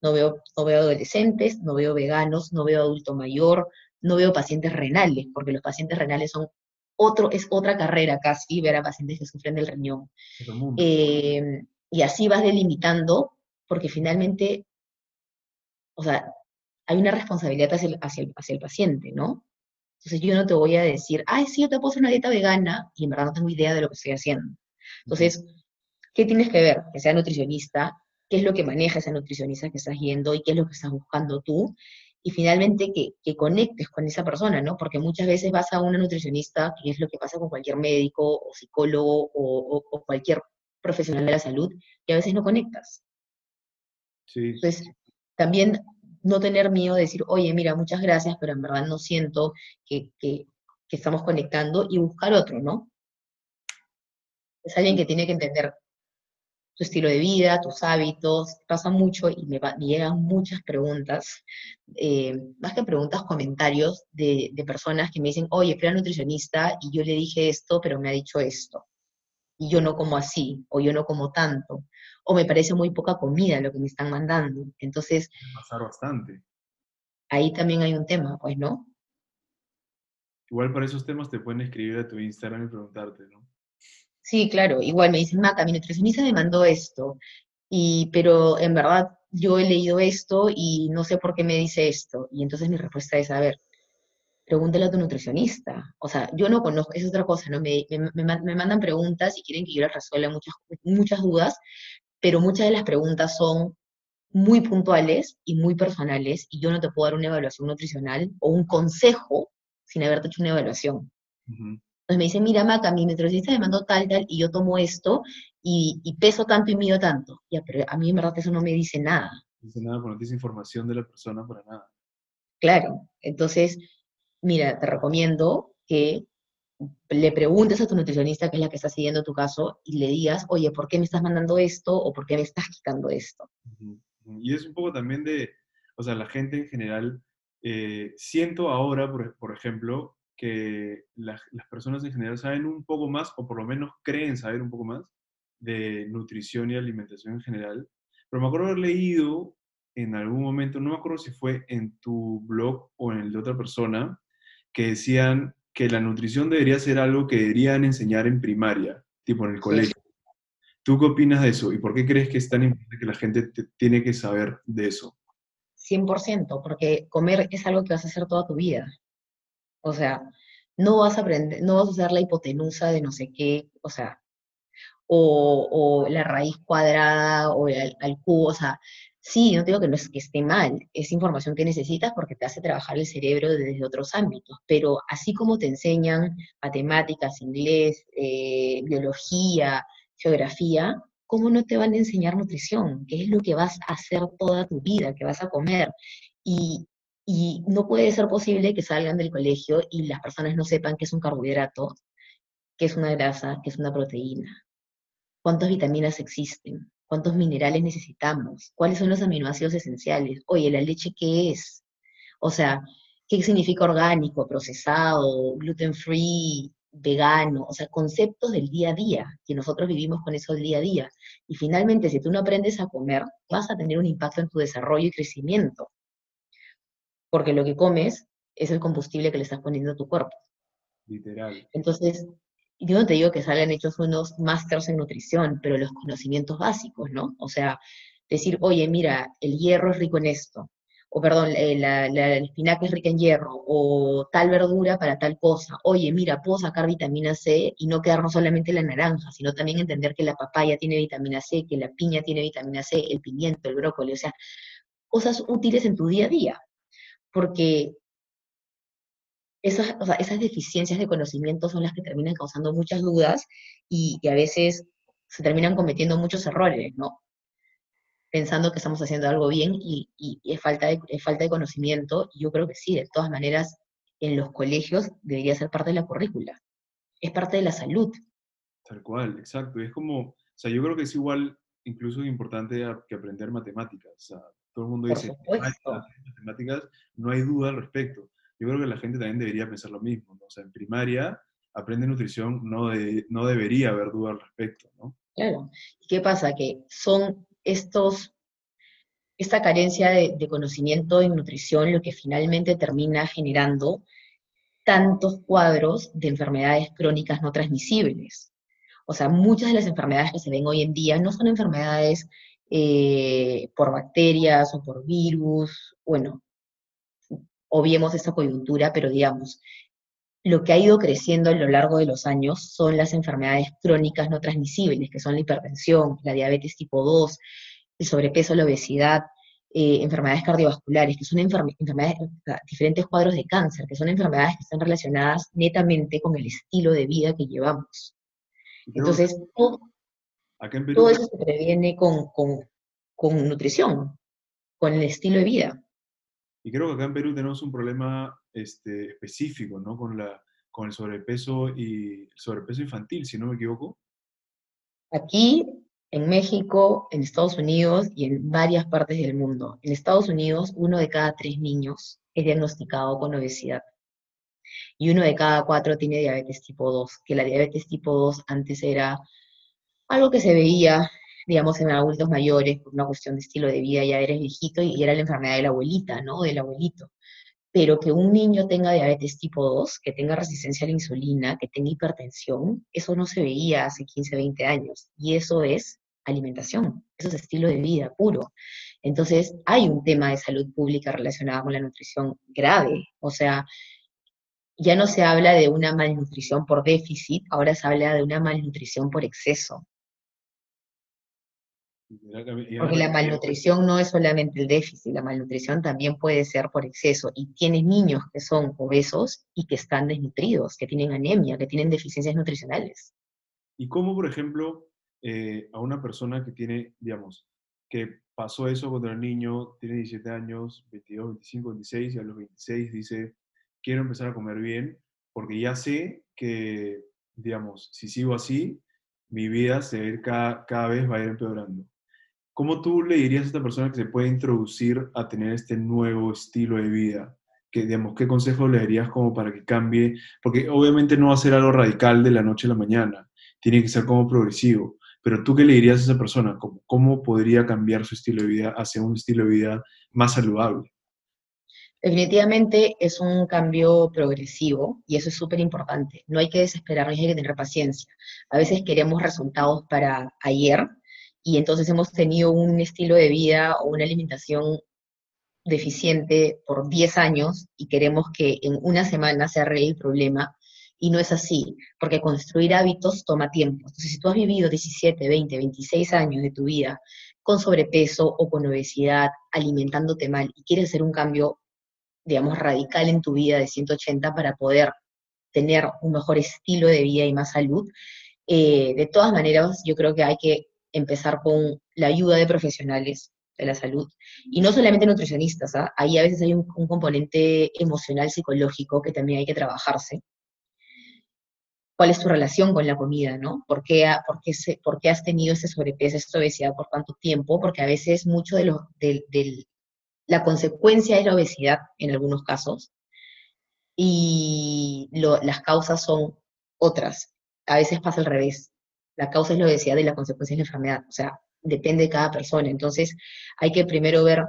no veo, no veo adolescentes, no veo veganos, no veo adulto mayor, no veo pacientes renales, porque los pacientes renales son otro, es otra carrera casi, ver a pacientes que sufren del riñón. Eh, y así vas delimitando, porque finalmente, o sea, hay una responsabilidad hacia hacia el paciente, ¿no? Entonces yo no te voy a decir, ay, sí, yo te puedo hacer una dieta vegana y en verdad no tengo idea de lo que estoy haciendo. Entonces, ¿qué tienes que ver? Que sea nutricionista, qué es lo que maneja esa nutricionista que estás yendo y qué es lo que estás buscando tú. Y finalmente que, que conectes con esa persona, ¿no? Porque muchas veces vas a una nutricionista, que es lo que pasa con cualquier médico o psicólogo o, o, cualquier profesional de la salud, y a veces no conectas. Sí. Entonces, también no tener miedo de decir, oye, mira, muchas gracias, pero en verdad no siento que, estamos conectando y buscar otro, ¿no? Es alguien que tiene que entender tu estilo de vida, tus hábitos, pasa mucho y me, llegan muchas preguntas, eh, más que preguntas, comentarios de, de, personas que me dicen, oye, fui a nutricionista y yo le dije esto, pero me ha dicho esto, y yo no como así, o yo no como tanto, o me parece muy poca comida lo que me están mandando. Entonces... Pasar bastante. Ahí también hay un tema, pues, ¿no? Igual para esos temas te pueden escribir a tu Instagram y preguntarte, ¿no? Sí, claro, igual me dicen, Maca, mi nutricionista me mandó esto, y, pero en verdad yo he leído esto y no sé por qué me dice esto. Y entonces mi respuesta es, a ver, pregúntale a tu nutricionista. O sea, yo no conozco, es otra cosa, ¿no? Me, me, mandan preguntas y quieren que yo les resuelva muchas, muchas dudas, pero muchas de las preguntas son muy puntuales y muy personales y yo no te puedo dar una evaluación nutricional o un consejo sin haberte hecho una evaluación. Entonces me dicen, mira, Maca, mi nutricionista me mandó tal, tal, y yo tomo esto, y, peso tanto y mido tanto. Ya, pero a mí en verdad eso no me dice nada. No dice nada, porque no dice información de la persona para nada. Claro, entonces, mira, te recomiendo que le preguntes a tu nutricionista, que es la que está siguiendo tu caso, y le digas, oye, ¿por qué me estás mandando esto o por qué me estás quitando esto? Y es un poco también de, o sea, la gente en general, eh, siento ahora, por, por ejemplo, que las, personas en general saben un poco más, o por lo menos creen saber un poco más, de nutrición y alimentación en general. Pero me acuerdo haber leído en algún momento, no me acuerdo si fue en tu blog o en el de otra persona, que decían que la nutrición debería ser algo que deberían enseñar en primaria, tipo en el colegio. ¿Tú qué opinas de eso? ¿Y por qué crees que es tan importante que la gente tiene que saber de eso? 100%, porque comer es algo que vas a hacer toda tu vida. O sea, no vas a aprender, no vas a usar la hipotenusa de no sé qué, o sea, o, la raíz cuadrada o el, cubo, o sea, sí, no digo que no es que esté mal, es información que necesitas porque te hace trabajar el cerebro desde otros ámbitos, pero así como te enseñan matemáticas, inglés, eh, biología, geografía, ¿cómo no te van a enseñar nutrición? ¿Qué es lo que vas a hacer toda tu vida, que vas a comer? Y, y no puede ser posible que salgan del colegio y las personas no sepan qué es un carbohidrato, qué es una grasa, qué es una proteína, cuántas vitaminas existen, cuántos minerales necesitamos, cuáles son los aminoácidos esenciales, oye, la leche qué es, o sea, qué significa orgánico, procesado, gluten free, vegano, o sea, conceptos del día a día, que nosotros vivimos con eso el día a día. Y finalmente, si tú no aprendes a comer, vas a tener un impacto en tu desarrollo y crecimiento porque lo que comes es el combustible que le estás poniendo a tu cuerpo. Literal. Entonces, yo no te digo que salgan hechos unos másters en nutrición, pero los conocimientos básicos, ¿no? O sea, decir, oye, mira, el hierro es rico en esto, o perdón, eh, la, el espinaca es rica en hierro, o tal verdura para tal cosa. Oye, mira, puedo sacar vitamina C y no quedarnos solamente en la naranja, sino también entender que la papaya tiene vitamina C, que la piña tiene vitamina C, el pimiento, el brócoli, o sea, cosas útiles en tu día a día porque esas, esas deficiencias de conocimiento son las que terminan causando muchas dudas y, a veces se terminan cometiendo muchos errores, ¿no? Pensando que estamos haciendo algo bien y, es, falta de, falta de conocimiento. Y yo creo que sí, de todas maneras, en los colegios debería ser parte de la currícula. Es parte de la salud. Tal cual, exacto. Es como, o sea, yo creo que es igual, incluso importante que aprender matemáticas. O sea, todo el mundo dice, matemáticas, no hay duda al respecto. Yo creo que la gente también debería pensar lo mismo. O sea, en primaria, aprende nutrición, no, no debería haber duda al respecto, ¿no? Claro. ¿Y qué pasa? Que son estos, esta carencia de, de conocimiento en nutrición lo que finalmente termina generando tantos cuadros de enfermedades crónicas no transmisibles. O sea, muchas de las enfermedades que se ven hoy en día no son enfermedades eh, por bacterias o por virus, bueno, obviemos esta coyuntura, pero digamos, lo que ha ido creciendo a lo largo de los años son las enfermedades crónicas no transmisibles, que son la hipertensión, la diabetes tipo 2, el sobrepeso, la obesidad, eh, enfermedades cardiovasculares, que son enfermedades, diferentes cuadros de cáncer, que son enfermedades que están relacionadas netamente con el estilo de vida que llevamos. Entonces, todo eso se previene con, nutrición, con el estilo de vida. Y creo que acá en Perú tenemos un problema este, específico, ¿no? Con, la, con el sobrepeso y el sobrepeso infantil, si no me equivoco. Aquí En México, en Estados Unidos y en varias partes del mundo. En Estados Unidos, uno de cada tres niños es diagnosticado con obesidad. Y uno de cada cuatro tiene diabetes tipo 2, que la diabetes tipo 2 antes era algo que se veía, digamos, en adultos mayores, por una cuestión de estilo de vida, ya eres viejito y era la enfermedad de la abuelita, ¿no? Del abuelito. Pero que un niño tenga diabetes tipo 2, que tenga resistencia a la insulina, que tenga hipertensión, eso no se veía hace 15, 20 años. Y eso es alimentación, eso es estilo de vida puro. Entonces, hay un tema de salud pública relacionado con la nutrición grave. O sea, ya no se habla de una malnutrición por déficit, ahora se habla de una malnutrición por exceso. Porque la malnutrición no es solamente el déficit, la malnutrición también puede ser por exceso. Y tienes niños que son obesos y que están desnutridos, que tienen anemia, que tienen deficiencias nutricionales. ¿Y cómo, por ejemplo, eh, a una persona que tiene, digamos, que pasó eso cuando el niño tiene 17 años, 22, 25, 26, y a los 26 dice, quiero empezar a comer bien, porque ya sé que, digamos, si sigo así, mi vida se cada, cada vez va a ir empeorando. ¿Cómo tú le dirías a esta persona que se puede introducir a tener este nuevo estilo de vida? Que, digamos, ¿Qué consejo le darías como para que cambie? Porque obviamente no va a ser algo radical de la noche a la mañana, tiene que ser como progresivo. Pero tú qué le dirías a esa persona? ¿Cómo, cómo podría cambiar su estilo de vida hacia un estilo de vida más saludable? Definitivamente es un cambio progresivo y eso es súper importante. No hay que desesperarnos, hay que tener paciencia. A veces queremos resultados para ayer y entonces hemos tenido un estilo de vida o una alimentación deficiente por 10 años y queremos que en una semana se arregle el problema y no es así, porque construir hábitos toma tiempo. Entonces, si tú has vivido 17, 20, 26 años de tu vida con sobrepeso o con obesidad, alimentándote mal y quieres hacer un cambio digamos, radical en tu vida de 180 para poder tener un mejor estilo de vida y más salud. Eh, de todas maneras, yo creo que hay que empezar con la ayuda de profesionales de la salud. Y no solamente nutricionistas, ¿ah? ahí a veces hay un, componente emocional, psicológico que también hay que trabajarse. ¿Cuál es tu relación con la comida, no? ¿Por qué, por qué, por qué has tenido ese sobrepeso, esta obesidad por cuánto tiempo? Porque a veces mucho de lo, del, la consecuencia es la obesidad en algunos casos y las causas son otras. A veces pasa al revés. La causa es la obesidad y la consecuencia es la enfermedad. O sea, depende de cada persona. Entonces, hay que primero ver,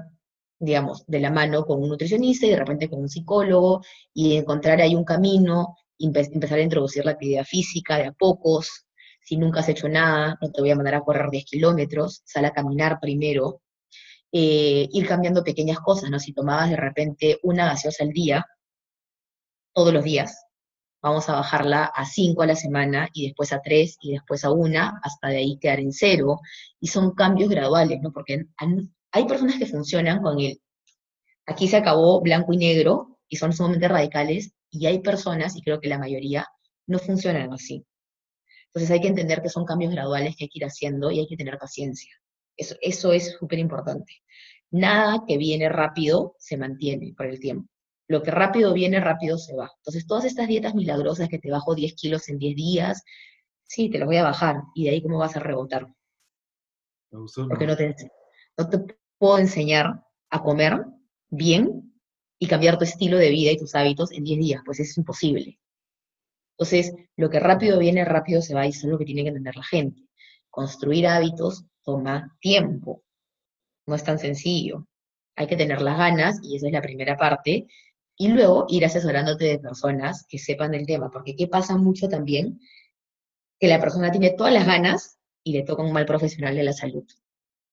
digamos, de la mano con un nutricionista y de repente con un psicólogo y encontrar ahí un camino, empezar a introducir la actividad física de a pocos. Si nunca has hecho nada, no te voy a mandar a correr 10 kilómetros, sal a caminar primero, eh, ir cambiando pequeñas cosas, ¿no? Si tomabas de repente una gaseosa al día, todos los días, vamos a bajarla a cinco a la semana y después a tres y después a una, hasta de ahí quedar en cero. Y son cambios graduales, ¿no? Porque hay personas que funcionan con el, aquí se acabó blanco y negro y son sumamente radicales, y hay personas, y creo que la mayoría, no funcionan así. Entonces hay que entender que son cambios graduales que hay que ir haciendo y hay que tener paciencia. Eso, eso es súper importante. Nada que viene rápido se mantiene por el tiempo. Lo que rápido viene, rápido se va. Entonces, todas estas dietas milagrosas que te bajo 10 kilos en 10 días, sí, te las voy a bajar. ¿Y de ahí cómo vas a rebotar? Me gustó, Porque no te, no te puedo enseñar a comer bien y cambiar tu estilo de vida y tus hábitos en 10 días, pues es imposible. Entonces, lo que rápido viene, rápido se va y eso es lo que tiene que entender la gente. Construir hábitos toma tiempo, no es tan sencillo. Hay que tener las ganas, y esa es la primera parte, y luego ir asesorándote de personas que sepan del tema, porque ¿qué pasa mucho también? Que la persona tiene todas las ganas y le toca un mal profesional de la salud.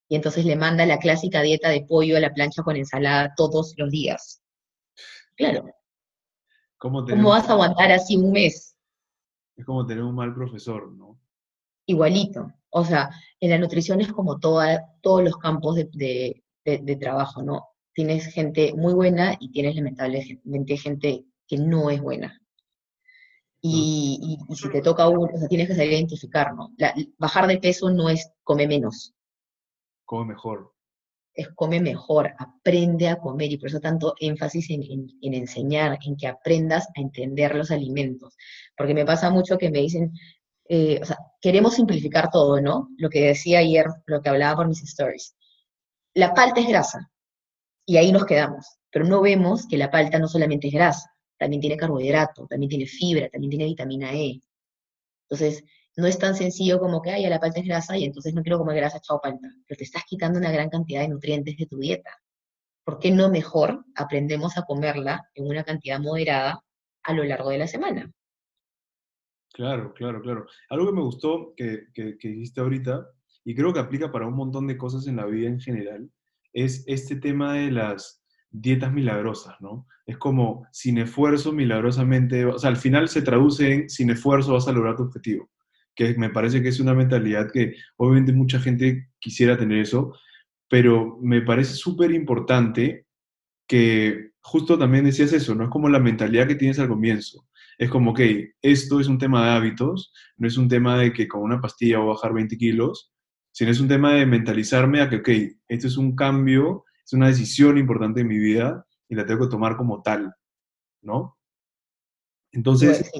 Y entonces le manda la clásica dieta de pollo a la plancha con ensalada todos los días. Claro. ¿Cómo, ¿Cómo vas a aguantar así un mes? Es como tener un mal profesor, ¿no? Igualito. O sea, en la nutrición es como toda, todos los campos de, trabajo, ¿no? Tienes gente muy buena y tienes lamentablemente gente que no es buena. Y, si te toca uno, o sea, tienes que saber identificar, ¿no? bajar de peso no es come menos. Come mejor. Es come mejor, aprende a comer, y por eso tanto énfasis en, en enseñar, en que aprendas a entender los alimentos. Porque me pasa mucho que me dicen, eh, o sea, queremos simplificar todo, ¿no? Lo que decía ayer, lo que hablaba por mis stories. La palta es grasa, y ahí nos quedamos, pero no vemos que la palta no solamente es grasa, también tiene carbohidrato, también tiene fibra, también tiene vitamina E. Entonces, no es tan sencillo como que, ay, la palta es grasa y entonces no quiero comer grasa, chao palta, pero te estás quitando una gran cantidad de nutrientes de tu dieta. ¿Por qué no mejor aprendemos a comerla en una cantidad moderada a lo largo de la semana? Claro, claro, claro. Algo que me gustó que, que, que dijiste ahorita, y creo que aplica para un montón de cosas en la vida en general, es este tema de las dietas milagrosas, ¿no? Es como sin esfuerzo, milagrosamente, o sea, al final se traduce en sin esfuerzo vas a lograr tu objetivo, que me parece que es una mentalidad que obviamente mucha gente quisiera tener eso, pero me parece súper importante que justo también decías eso, ¿no? Es como la mentalidad que tienes al comienzo. Es como, ok, esto es un tema de hábitos, no es un tema de que con una pastilla voy a bajar 20 kilos, sino es un tema de mentalizarme a que, ok, esto es un cambio, es una decisión importante en mi vida y la tengo que tomar como tal, ¿no? Entonces,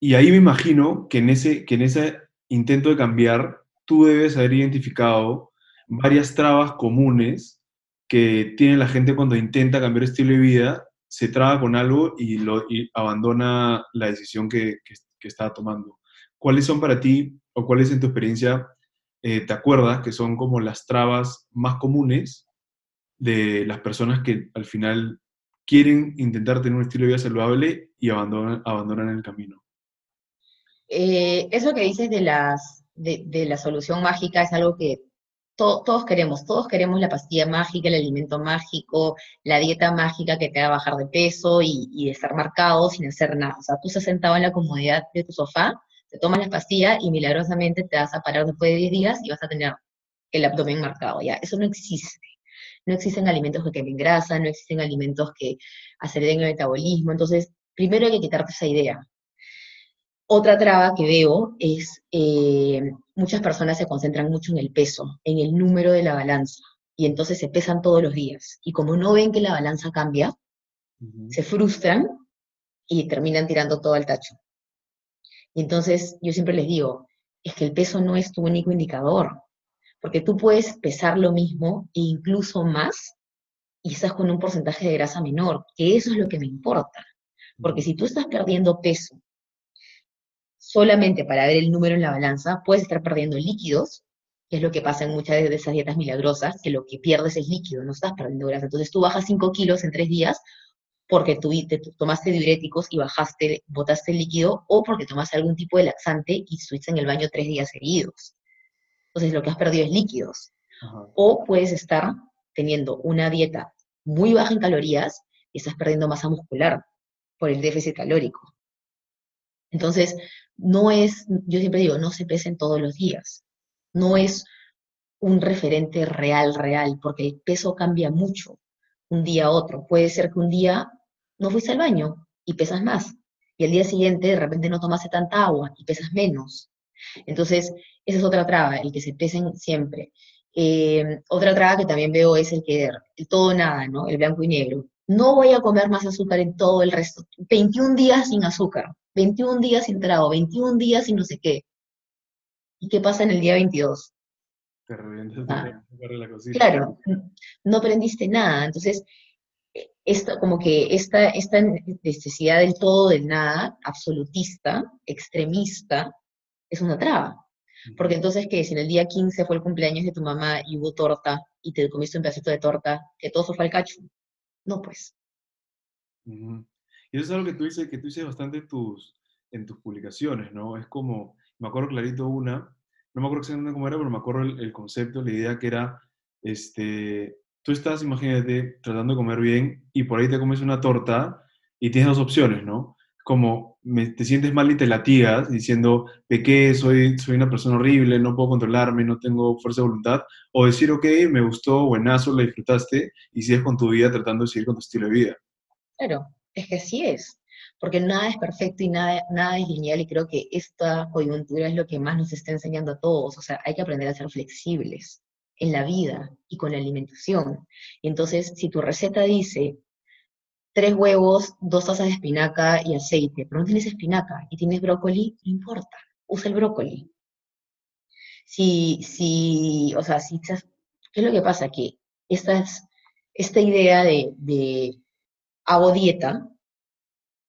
y ahí me imagino que en, ese, que en ese intento de cambiar, tú debes haber identificado varias trabas comunes que tiene la gente cuando intenta cambiar estilo de vida, se traba con algo y, lo, abandona la decisión que, que, que estaba tomando. ¿Cuáles son para ti o cuáles en tu experiencia eh, te acuerdas que son como las trabas más comunes de las personas que al final quieren intentar tener un estilo de vida saludable y abandonan, abandonan el camino. Eh, eso que dices de, las, de, la solución mágica es algo que todos queremos, todos queremos la pastilla mágica, el alimento mágico, la dieta mágica que te haga bajar de peso y, y de estar marcado sin hacer nada. O sea, tú estás sentado en la comodidad de tu sofá te tomas la pastilla y milagrosamente te vas a parar después de 10 días y vas a tener el abdomen marcado, ¿ya? Eso no existe. No existen alimentos que quemen grasa, no existen alimentos que aceleren el metabolismo, entonces primero hay que quitarte esa idea. Otra traba que veo es, eh, muchas personas se concentran mucho en el peso, en el número de la balanza, y entonces se pesan todos los días. Y como no ven que la balanza cambia, se frustran y terminan tirando todo al tacho. Y entonces yo siempre les digo, es que el peso no es tu único indicador, porque tú puedes pesar lo mismo e incluso más y estás con un porcentaje de grasa menor, que eso es lo que me importa. Porque si tú estás perdiendo peso solamente para ver el número en la balanza, puedes estar perdiendo líquidos, que es lo que pasa en muchas de esas dietas milagrosas, que lo que pierdes es líquido, no estás perdiendo grasa. Entonces tú bajas 5 kilos en 3 días porque tú tomaste diuréticos y bajaste, botaste el líquido, o porque tomaste algún tipo de laxante y estuviste en el baño tres días seguidos. Entonces lo que has perdido es líquidos. O puedes estar teniendo una dieta muy baja en calorías y estás perdiendo masa muscular por el déficit calórico. Entonces, no es, yo siempre digo, no se pesen todos los días. No es un referente real, real, porque el peso cambia mucho un día a otro. Puede ser que un día no fuiste al baño y pesas más. Y el día siguiente de repente no tomaste tanta agua y pesas menos. Entonces, esa es otra traba, el que se pesen siempre. Eh, otra traba que también veo es el que el todo nada, ¿no? El blanco y negro. No voy a comer más azúcar en todo el resto. 21 días sin azúcar, 21 días sin trago, 21 días sin no sé qué. ¿Y qué pasa en el día 22? Te ah. la cocina. Claro, no aprendiste nada. Entonces, esto, como que esta, esta necesidad del todo, del nada, absolutista, extremista, es una traba. Porque entonces, ¿qué? Si en el día 15 fue el cumpleaños de tu mamá y hubo torta y te comiste un pedacito de torta, que todo fue al cacho. No, pues. Y eso es algo que tú dices, que tú dices bastante en tus, en tus publicaciones, ¿no? Es como, me acuerdo clarito una, no me acuerdo exactamente cómo era, pero me acuerdo el, el concepto, la idea que era, este, tú estás, imagínate, tratando de comer bien y por ahí te comes una torta y tienes dos opciones, ¿no? Como te sientes mal y te latigas diciendo, pequé, soy, soy una persona horrible, no puedo controlarme, no tengo fuerza de voluntad, o decir, ok, me gustó, buenazo, la disfrutaste y sigues con tu vida tratando de seguir con tu estilo de vida. Claro, es que así es, porque nada es perfecto y nada, nada es lineal y creo que esta coyuntura es lo que más nos está enseñando a todos, o sea, hay que aprender a ser flexibles en la vida y con la alimentación. Entonces, si tu receta dice tres huevos, dos tazas de espinaca y aceite, pero no tienes espinaca y tienes brócoli, no importa. usa el brócoli. Si, si, o sea, si, ¿qué es lo que pasa? Que esta, esta idea de, de hago dieta,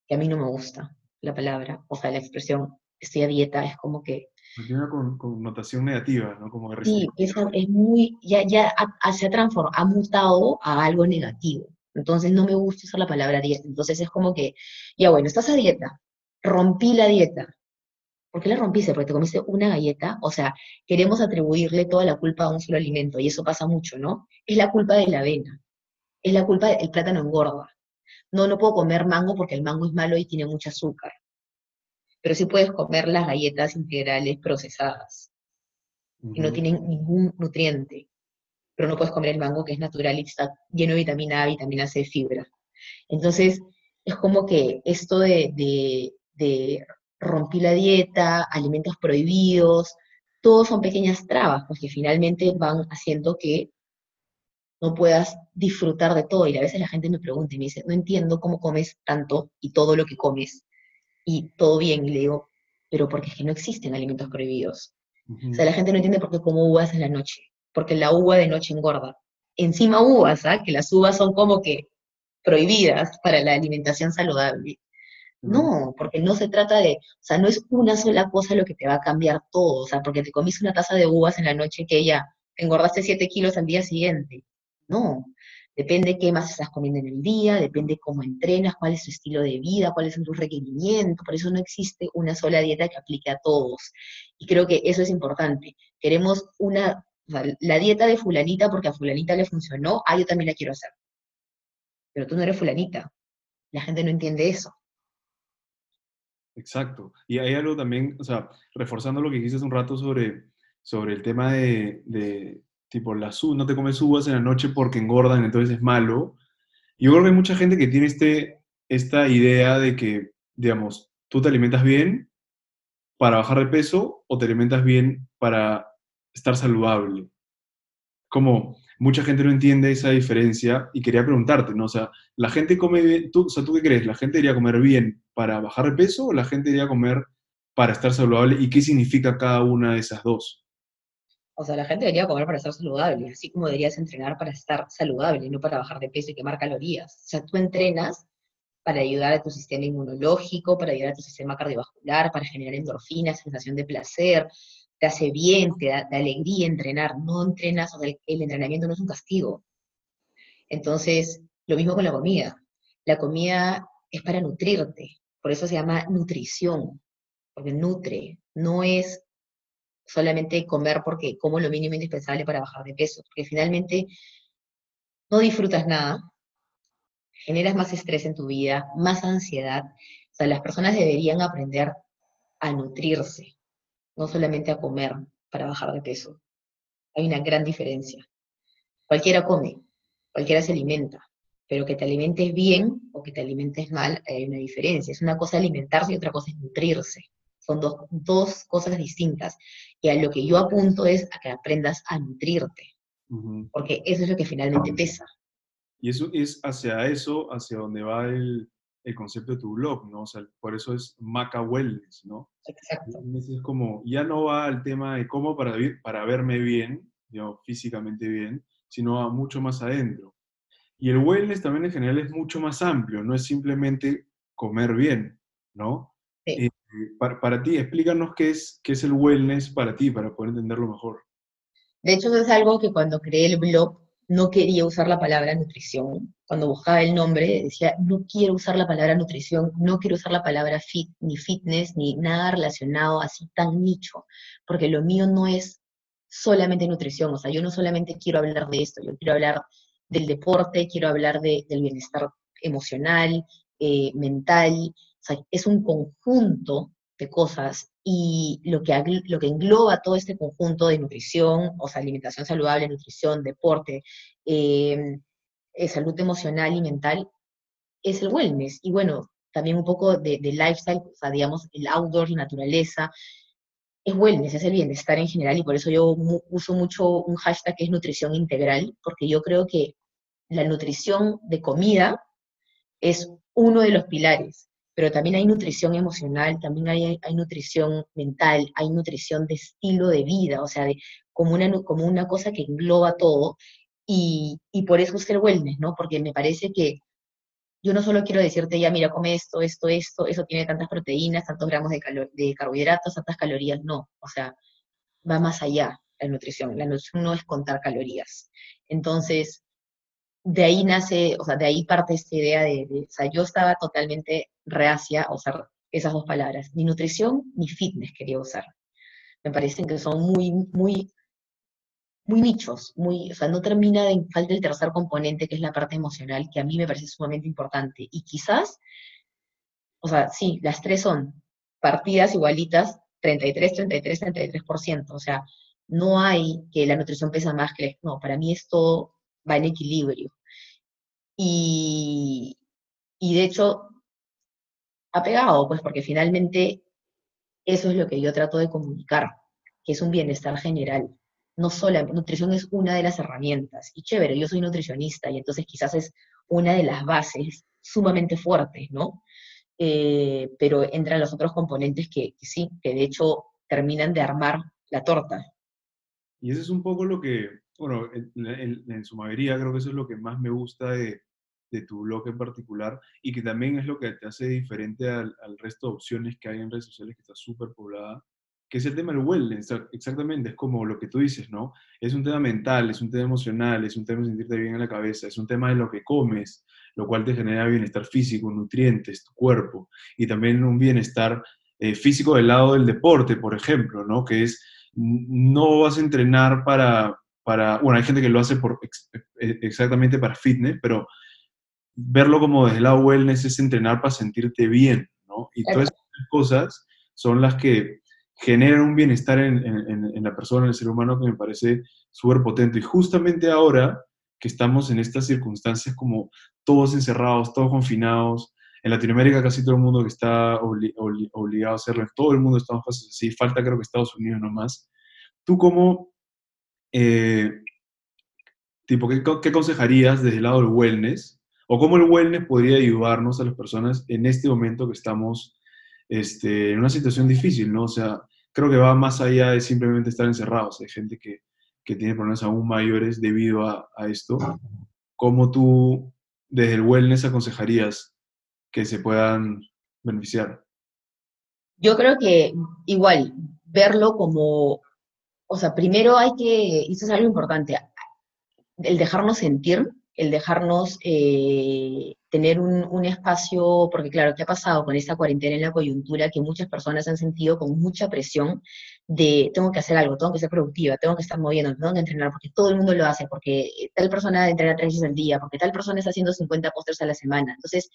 que a mí no me gusta la palabra, o sea, la expresión estoy a dieta es como que... Tiene una connotación negativa, ¿no? Como sí, es, es muy, ya, ya se ha transformado, ha mutado a algo negativo. Entonces no me gusta usar la palabra dieta. Entonces es como que, ya bueno, estás a dieta, rompí la dieta. ¿Por qué la rompiste? Porque te comiste una galleta. O sea, queremos atribuirle toda la culpa a un solo alimento, y eso pasa mucho, ¿no? Es la culpa de la avena, es la culpa del plátano engorda. No, no puedo comer mango porque el mango es malo y tiene mucho azúcar. Pero sí puedes comer las galletas integrales procesadas, que no tienen ningún nutriente pero no puedes comer el mango que es natural y está lleno de vitamina A, vitamina C, fibra. Entonces, es como que esto de, de, la dieta, alimentos prohibidos, todos son pequeñas trabas, porque finalmente van haciendo que no puedas disfrutar de todo. Y a veces la gente me pregunta y me dice, no entiendo cómo comes tanto y todo lo que comes, y todo bien. Y le digo, pero porque es que no existen alimentos prohibidos. O sea, la gente no entiende por qué como uvas en la noche porque la uva de noche engorda. Encima uvas, ¿ah? que las uvas son como que prohibidas para la alimentación saludable. No, porque no se trata de, o sea, no es una sola cosa lo que te va a cambiar todo, o sea, porque te comiste una taza de uvas en la noche que ya engordaste 7 kilos al día siguiente. No, depende qué más estás comiendo en el día, depende cómo entrenas, cuál es tu estilo de vida, cuáles son tus requerimientos, por eso no existe una sola dieta que aplique a todos. Y creo que eso es importante. Queremos una la dieta de fulanita porque a fulanita le funcionó, ah, yo también la quiero hacer. Pero tú no eres fulanita. La gente no entiende eso. Exacto. Y hay algo también, o sea, reforzando lo que dijiste hace un rato sobre, sobre el tema de tipo, las no te comes uvas en la noche porque engordan, entonces es malo. Yo creo que hay mucha gente que tiene este, esta idea de que, digamos, tú te alimentas bien para bajar de peso o te alimentas bien para estar saludable. Como mucha gente no entiende esa diferencia y quería preguntarte, ¿no? O sea, ¿la gente come bien? Tú, o sea, ¿tú qué crees? ¿La gente debería comer bien para bajar de peso o la gente debería comer para estar saludable? ¿Y qué significa cada una de esas dos? O sea, la gente debería comer para estar saludable, así como deberías entrenar para estar saludable, no para bajar de peso y quemar calorías. O sea, tú entrenas para ayudar a tu sistema inmunológico, para ayudar a tu sistema cardiovascular, para generar endorfinas, sensación de placer, te hace bien, te da, alegría entrenar, no entrenas, o sea, el, entrenamiento no es un castigo. Entonces, lo mismo con la comida. La comida es para nutrirte, por eso se llama nutrición, porque nutre, no es solamente comer porque como lo mínimo indispensable para bajar de peso, porque finalmente no disfrutas nada, generas más estrés en tu vida, más ansiedad. O sea, las personas deberían aprender a nutrirse, no solamente a comer para bajar de peso. Hay una gran diferencia. Cualquiera come, cualquiera se alimenta, pero que te alimentes bien o que te alimentes mal, hay una diferencia. Es una cosa alimentarse y otra cosa es nutrirse. Son dos, dos cosas distintas. Y a lo que yo apunto es a que aprendas a nutrirte, porque eso es lo que finalmente pesa. Y eso es hacia eso, hacia donde va el, el concepto de tu blog, ¿no? O sea, por eso es Maca Wellness, ¿no? Exacto. es como, ya no va al tema de cómo para, para verme bien, digamos, físicamente bien, sino a mucho más adentro. Y el wellness también en general es mucho más amplio, no es simplemente comer bien, ¿no? Sí. Eh, para, para, ti, explícanos qué es, qué es el wellness para ti, para poder entenderlo mejor. De hecho, es algo que cuando creé el blog no quería usar la palabra nutrición. Cuando buscaba el nombre decía, no quiero usar la palabra nutrición, no quiero usar la palabra fit, ni fitness, ni nada relacionado así tan nicho, porque lo mío no es solamente nutrición, o sea, yo no solamente quiero hablar de esto, yo quiero hablar del deporte, quiero hablar del bienestar emocional, eh, mental, o sea, es un conjunto de cosas y lo que, lo que engloba todo este conjunto de nutrición, o sea, alimentación saludable, nutrición, deporte, eh, eh, salud emocional y mental, es el wellness. Y bueno, también un poco de, lifestyle, o sea, digamos, el outdoor, la naturaleza, es wellness, es el bienestar en general, y por eso yo uso mucho un hashtag que es nutrición integral, porque yo creo que la nutrición de comida es uno de los pilares, pero también hay nutrición emocional, también hay, hay nutrición mental, hay nutrición de estilo de vida, o sea, de, como, una, como una cosa que engloba todo, y, y por eso es el wellness, ¿no? Porque me parece que yo no solo quiero decirte, ya, mira, come esto, esto, esto, eso tiene tantas proteínas, tantos gramos de, de carbohidratos, tantas calorías, no, o sea, va más allá la nutrición. La nutrición no es contar calorías. Entonces, de ahí nace, o sea, de ahí parte esta idea de, de, o sea, yo estaba totalmente reacia a usar esas dos palabras, ni nutrición ni fitness quería usar. Me parecen que son muy, muy, muy nichos, muy, o sea, no termina de falta el tercer componente, que es la parte emocional, que a mí me parece sumamente importante. Y quizás, o sea, sí, las tres son partidas igualitas, 33, 33, 33%. O sea, no hay que la nutrición pesa más que... No, para mí esto va en equilibrio. Y, de hecho, ha pegado, pues porque finalmente eso es lo que yo trato de comunicar, que es un bienestar general. No solo, nutrición es una de las herramientas. Y chévere, yo soy nutricionista y entonces quizás es una de las bases sumamente fuertes, ¿no? Eh, pero entran los otros componentes que, que, sí, que de hecho terminan de armar la torta. Y eso es un poco lo que, bueno, en, en, en su mayoría creo que eso es lo que más me gusta de, de tu blog en particular y que también es lo que te hace diferente al, al resto de opciones que hay en redes sociales que está súper poblada, que es el tema del wellness, exactamente, es como lo que tú dices, ¿no? Es un tema mental, es un tema emocional, es un tema de sentirte bien en la cabeza, es un tema de lo que comes, lo cual te genera bienestar físico, nutrientes, tu cuerpo, y también un bienestar eh, físico del lado del deporte, por ejemplo, ¿no? Que es, no vas a entrenar para, para bueno, hay gente que lo hace por, ex, e, exactamente para fitness, pero verlo como desde el lado wellness es entrenar para sentirte bien, ¿no? Y todas esas cosas son las que generan un bienestar en, en, en la persona, en el ser humano, que me parece súper potente. Y justamente ahora que estamos en estas circunstancias como todos encerrados, todos confinados, en Latinoamérica casi todo el mundo que está obli obli obligado a hacerlo, en todo el mundo estamos así, falta creo que Estados Unidos nomás. ¿Tú cómo, eh, tipo, qué, qué aconsejarías desde el lado del wellness o cómo el wellness podría ayudarnos a las personas en este momento que estamos este, en una situación difícil, ¿no? O sea, creo que va más allá de simplemente estar encerrados. Hay gente que, que tiene problemas aún mayores debido a, a, esto. ¿Cómo tú, desde el wellness, aconsejarías que se puedan beneficiar? Yo creo que igual, verlo como, o sea, primero hay que, y eso es algo importante, el dejarnos sentir el dejarnos eh, tener un, un, espacio, porque claro, ¿qué ha pasado con esta cuarentena en la coyuntura? Que muchas personas han sentido con mucha presión de tengo que hacer algo, tengo que ser productiva, tengo que estar moviendo, tengo que entrenar, porque todo el mundo lo hace, porque tal persona entrena tres veces al día, porque tal persona está haciendo 50 postres a la semana. Entonces,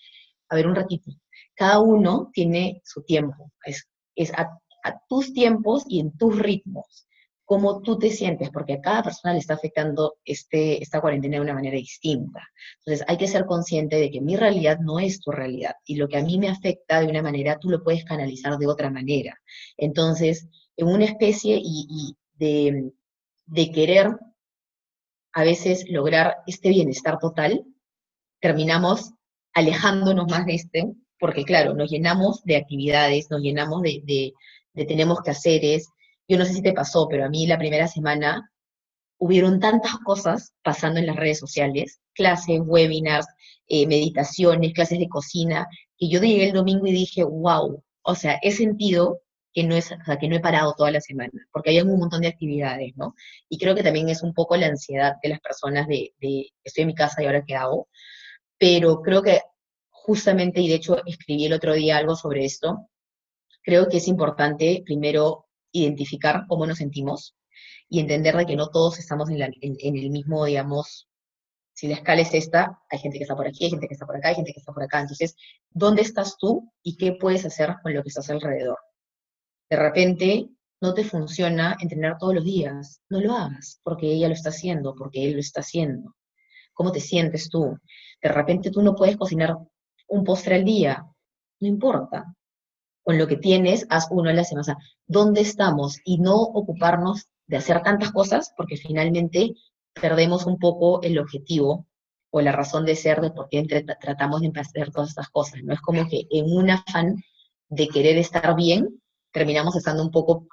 a ver, un ratito, cada uno tiene su tiempo, es, es a, a tus tiempos y en tus ritmos cómo tú te sientes, porque a cada persona le está afectando este, esta cuarentena de una manera distinta. Entonces hay que ser consciente de que mi realidad no es tu realidad y lo que a mí me afecta de una manera, tú lo puedes canalizar de otra manera. Entonces, en una especie y, y de, de querer a veces lograr este bienestar total, terminamos alejándonos más de este, porque claro, nos llenamos de actividades, nos llenamos de, de, de tenemos que haceres, yo no sé si te pasó, pero a mí la primera semana hubieron tantas cosas pasando en las redes sociales, clases, webinars, eh, meditaciones, clases de cocina, que yo llegué el domingo y dije, wow, o sea, he sentido que no, es, o sea, que no he parado toda la semana, porque hay un montón de actividades, ¿no? Y creo que también es un poco la ansiedad de las personas de, de estoy en mi casa y ahora qué hago, pero creo que justamente, y de hecho escribí el otro día algo sobre esto, creo que es importante primero identificar cómo nos sentimos y entender de que no todos estamos en, la, en, en, el mismo, digamos, si la escala es esta, hay gente que está por aquí, hay gente que está por acá, hay gente que está por acá. Entonces, ¿dónde estás tú y qué puedes hacer con lo que estás alrededor? De repente, no te funciona entrenar todos los días. No lo hagas, porque ella lo está haciendo, porque él lo está haciendo. ¿Cómo te sientes tú? De repente tú no puedes cocinar un postre al día. No importa con lo que tienes, haz uno a la semana. O sea, ¿dónde estamos? Y no ocuparnos de hacer tantas cosas, porque finalmente perdemos un poco el objetivo o la razón de ser de por qué tratamos de hacer todas estas cosas, ¿no? Es como que en un afán de querer estar bien, terminamos estando un poco,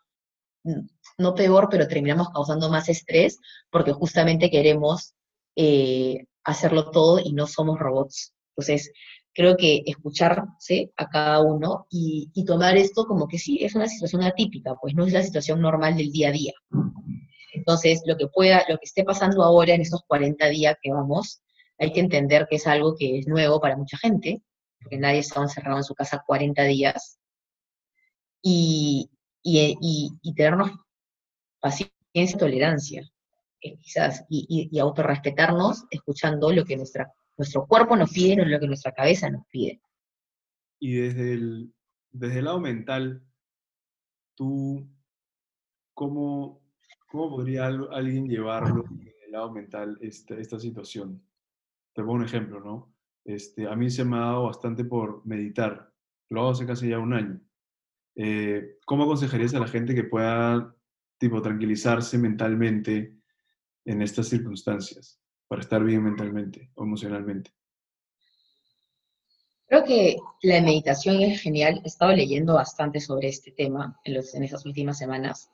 no peor, pero terminamos causando más estrés porque justamente queremos eh, hacerlo todo y no somos robots. Entonces, creo que escucharse a cada uno y, tomar esto como que sí, es una situación atípica, pues no es la situación normal del día a día. Entonces, lo que pueda, lo que esté pasando ahora en estos 40 días que vamos, hay que entender que es algo que es nuevo para mucha gente, porque nadie está encerrado en su casa 40 días, y, y, y, y tenernos paciencia y tolerancia, eh, quizás, y, y, autorrespetarnos escuchando lo que nuestra, nuestro cuerpo nos pide o lo que nuestra cabeza nos pide. Y desde el, desde el lado mental, tú, ¿cómo, cómo podría alguien llevarlo desde el lado mental esta, esta situación? Te pongo un ejemplo, ¿no? Este, a mí se me ha dado bastante por meditar. Lo hago hace casi ya un año. Eh, ¿Cómo aconsejarías a la gente que pueda, tipo, tranquilizarse mentalmente en estas circunstancias para estar bien mentalmente o emocionalmente? Creo que la meditación es genial. He estado leyendo bastante sobre este tema en, los, estas últimas semanas.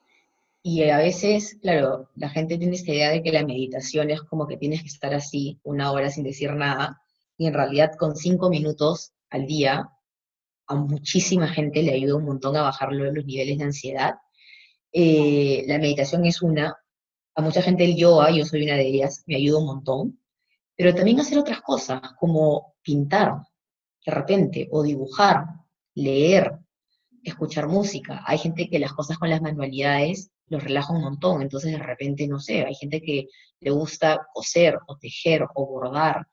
Y a veces, claro, la gente tiene esta idea de que la meditación es como que tienes que estar así una hora sin decir nada. Y en realidad con cinco minutos al día, a muchísima gente le ayuda un montón a bajar los niveles de ansiedad. Eh, la meditación es una, a mucha gente el yoga, yo soy una de ellas, me ayuda un montón, pero también hacer otras cosas, como pintar, de repente, o dibujar, leer, escuchar música. Hay gente que las cosas con las manualidades los relaja un montón, entonces de repente, no sé, hay gente que le gusta coser o tejer o bordar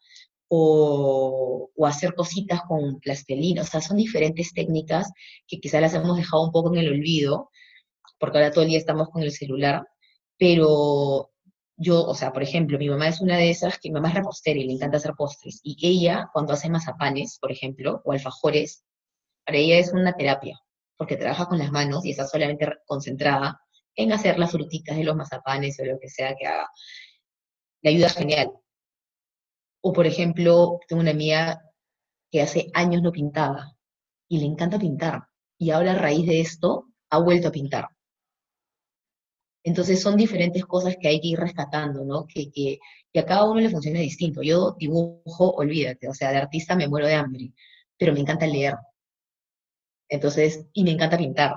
o, o hacer cositas con plastelina, o sea, son diferentes técnicas que quizás las hemos dejado un poco en el olvido, porque ahora todo el día estamos con el celular, pero yo, o sea, por ejemplo, mi mamá es una de esas que mi mamá es repostera y le encanta hacer postres. Y ella, cuando hace mazapanes, por ejemplo, o alfajores, para ella es una terapia, porque trabaja con las manos y está solamente concentrada en hacer las frutitas de los mazapanes o lo que sea que haga. Le ayuda genial. O, por ejemplo, tengo una amiga que hace años no pintaba y le encanta pintar. Y ahora a raíz de esto ha vuelto a pintar. Entonces son diferentes cosas que hay que ir rescatando, ¿no? Que, que, a cada uno le funciona distinto. Yo dibujo, olvídate, o sea, de artista me muero de hambre, pero me encanta leer. Entonces, y me encanta pintar.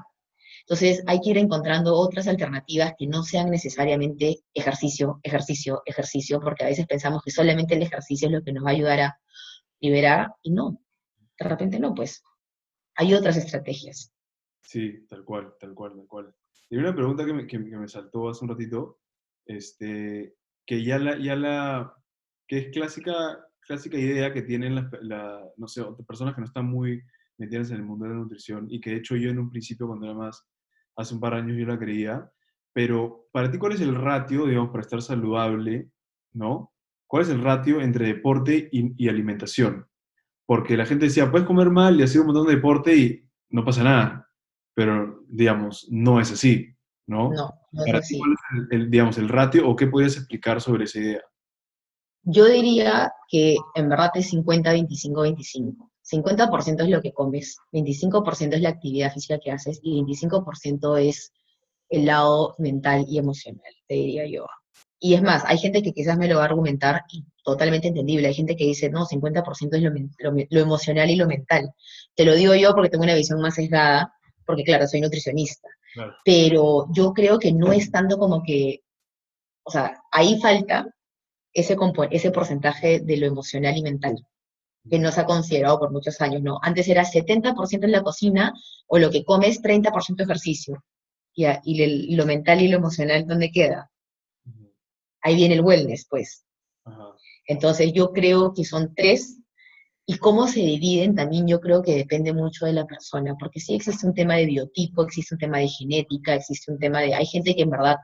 Entonces hay que ir encontrando otras alternativas que no sean necesariamente ejercicio, ejercicio, ejercicio, porque a veces pensamos que solamente el ejercicio es lo que nos va a ayudar a liberar, y no, de repente no, pues hay otras estrategias. Sí, tal cual, tal cual, tal cual. Y una pregunta que me, que, me saltó hace un ratito, este, que ya la, ya la, que es clásica, clásica idea que tienen las, la, no sé, personas que no están muy metidas en el mundo de la nutrición y que de hecho yo en un principio cuando era más, hace un par de años yo la creía, pero para ti cuál es el ratio, digamos, para estar saludable, ¿no? ¿Cuál es el ratio entre deporte y, y alimentación? Porque la gente decía, puedes comer mal y hacer un montón de deporte y no pasa nada pero digamos, no es así, ¿no? No, no es así. ¿Cuál es el, digamos, el ratio o qué podrías explicar sobre esa idea? Yo diría que en verdad es 50, 25, 25. 50% es lo que comes, 25% es la actividad física que haces y 25% es el lado mental y emocional, te diría yo. Y es más, hay gente que quizás me lo va a argumentar y totalmente entendible. Hay gente que dice, no, 50% es lo, lo, lo, emocional y lo mental. Te lo digo yo porque tengo una visión más sesgada porque claro, soy nutricionista. Pero yo creo que no es tanto como que, o sea, ahí falta ese, ese porcentaje de lo emocional y mental, que no se ha considerado por muchos años, ¿no? Antes era 70% en la cocina o lo que comes, 30% ejercicio. Y, y, lo mental y lo emocional, ¿dónde queda? Ahí viene el wellness, pues. Entonces yo creo que son tres y cómo se dividen también yo creo que depende mucho de la persona, porque sí existe un tema de biotipo, existe un tema de genética, existe un tema de... Hay gente que en verdad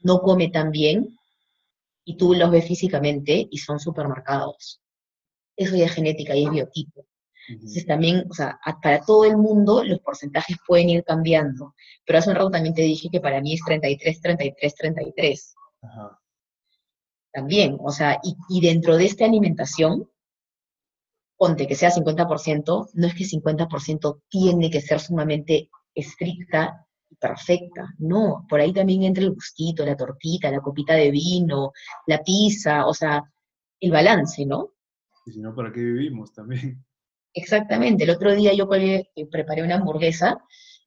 no come tan bien y tú los ves físicamente y son supermercados. Eso ya es genética y es biotipo. Entonces también, o sea, para todo el mundo los porcentajes pueden ir cambiando, pero hace un rato también te dije que para mí es 33, 33, 33. Ajá también, o sea, y, y dentro de esta alimentación, ponte que sea 50%, no es que 50% tiene que ser sumamente estricta y perfecta, no, por ahí también entra el gustito, la tortita, la copita de vino, la pizza, o sea, el balance, ¿no? Y si no, ¿para qué vivimos también? Exactamente, el otro día yo eh, preparé una hamburguesa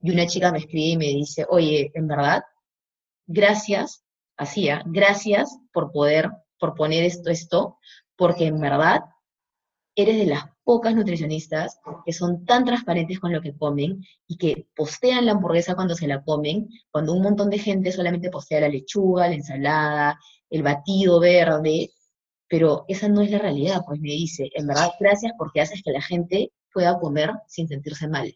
y una chica me escribe y me dice, oye, en verdad, gracias, hacía, gracias por poder, por poner esto, esto, porque en verdad eres de las pocas nutricionistas que son tan transparentes con lo que comen y que postean la hamburguesa cuando se la comen, cuando un montón de gente solamente postea la lechuga, la ensalada, el batido verde, pero esa no es la realidad, pues me dice, en verdad, gracias porque haces que la gente pueda comer sin sentirse mal.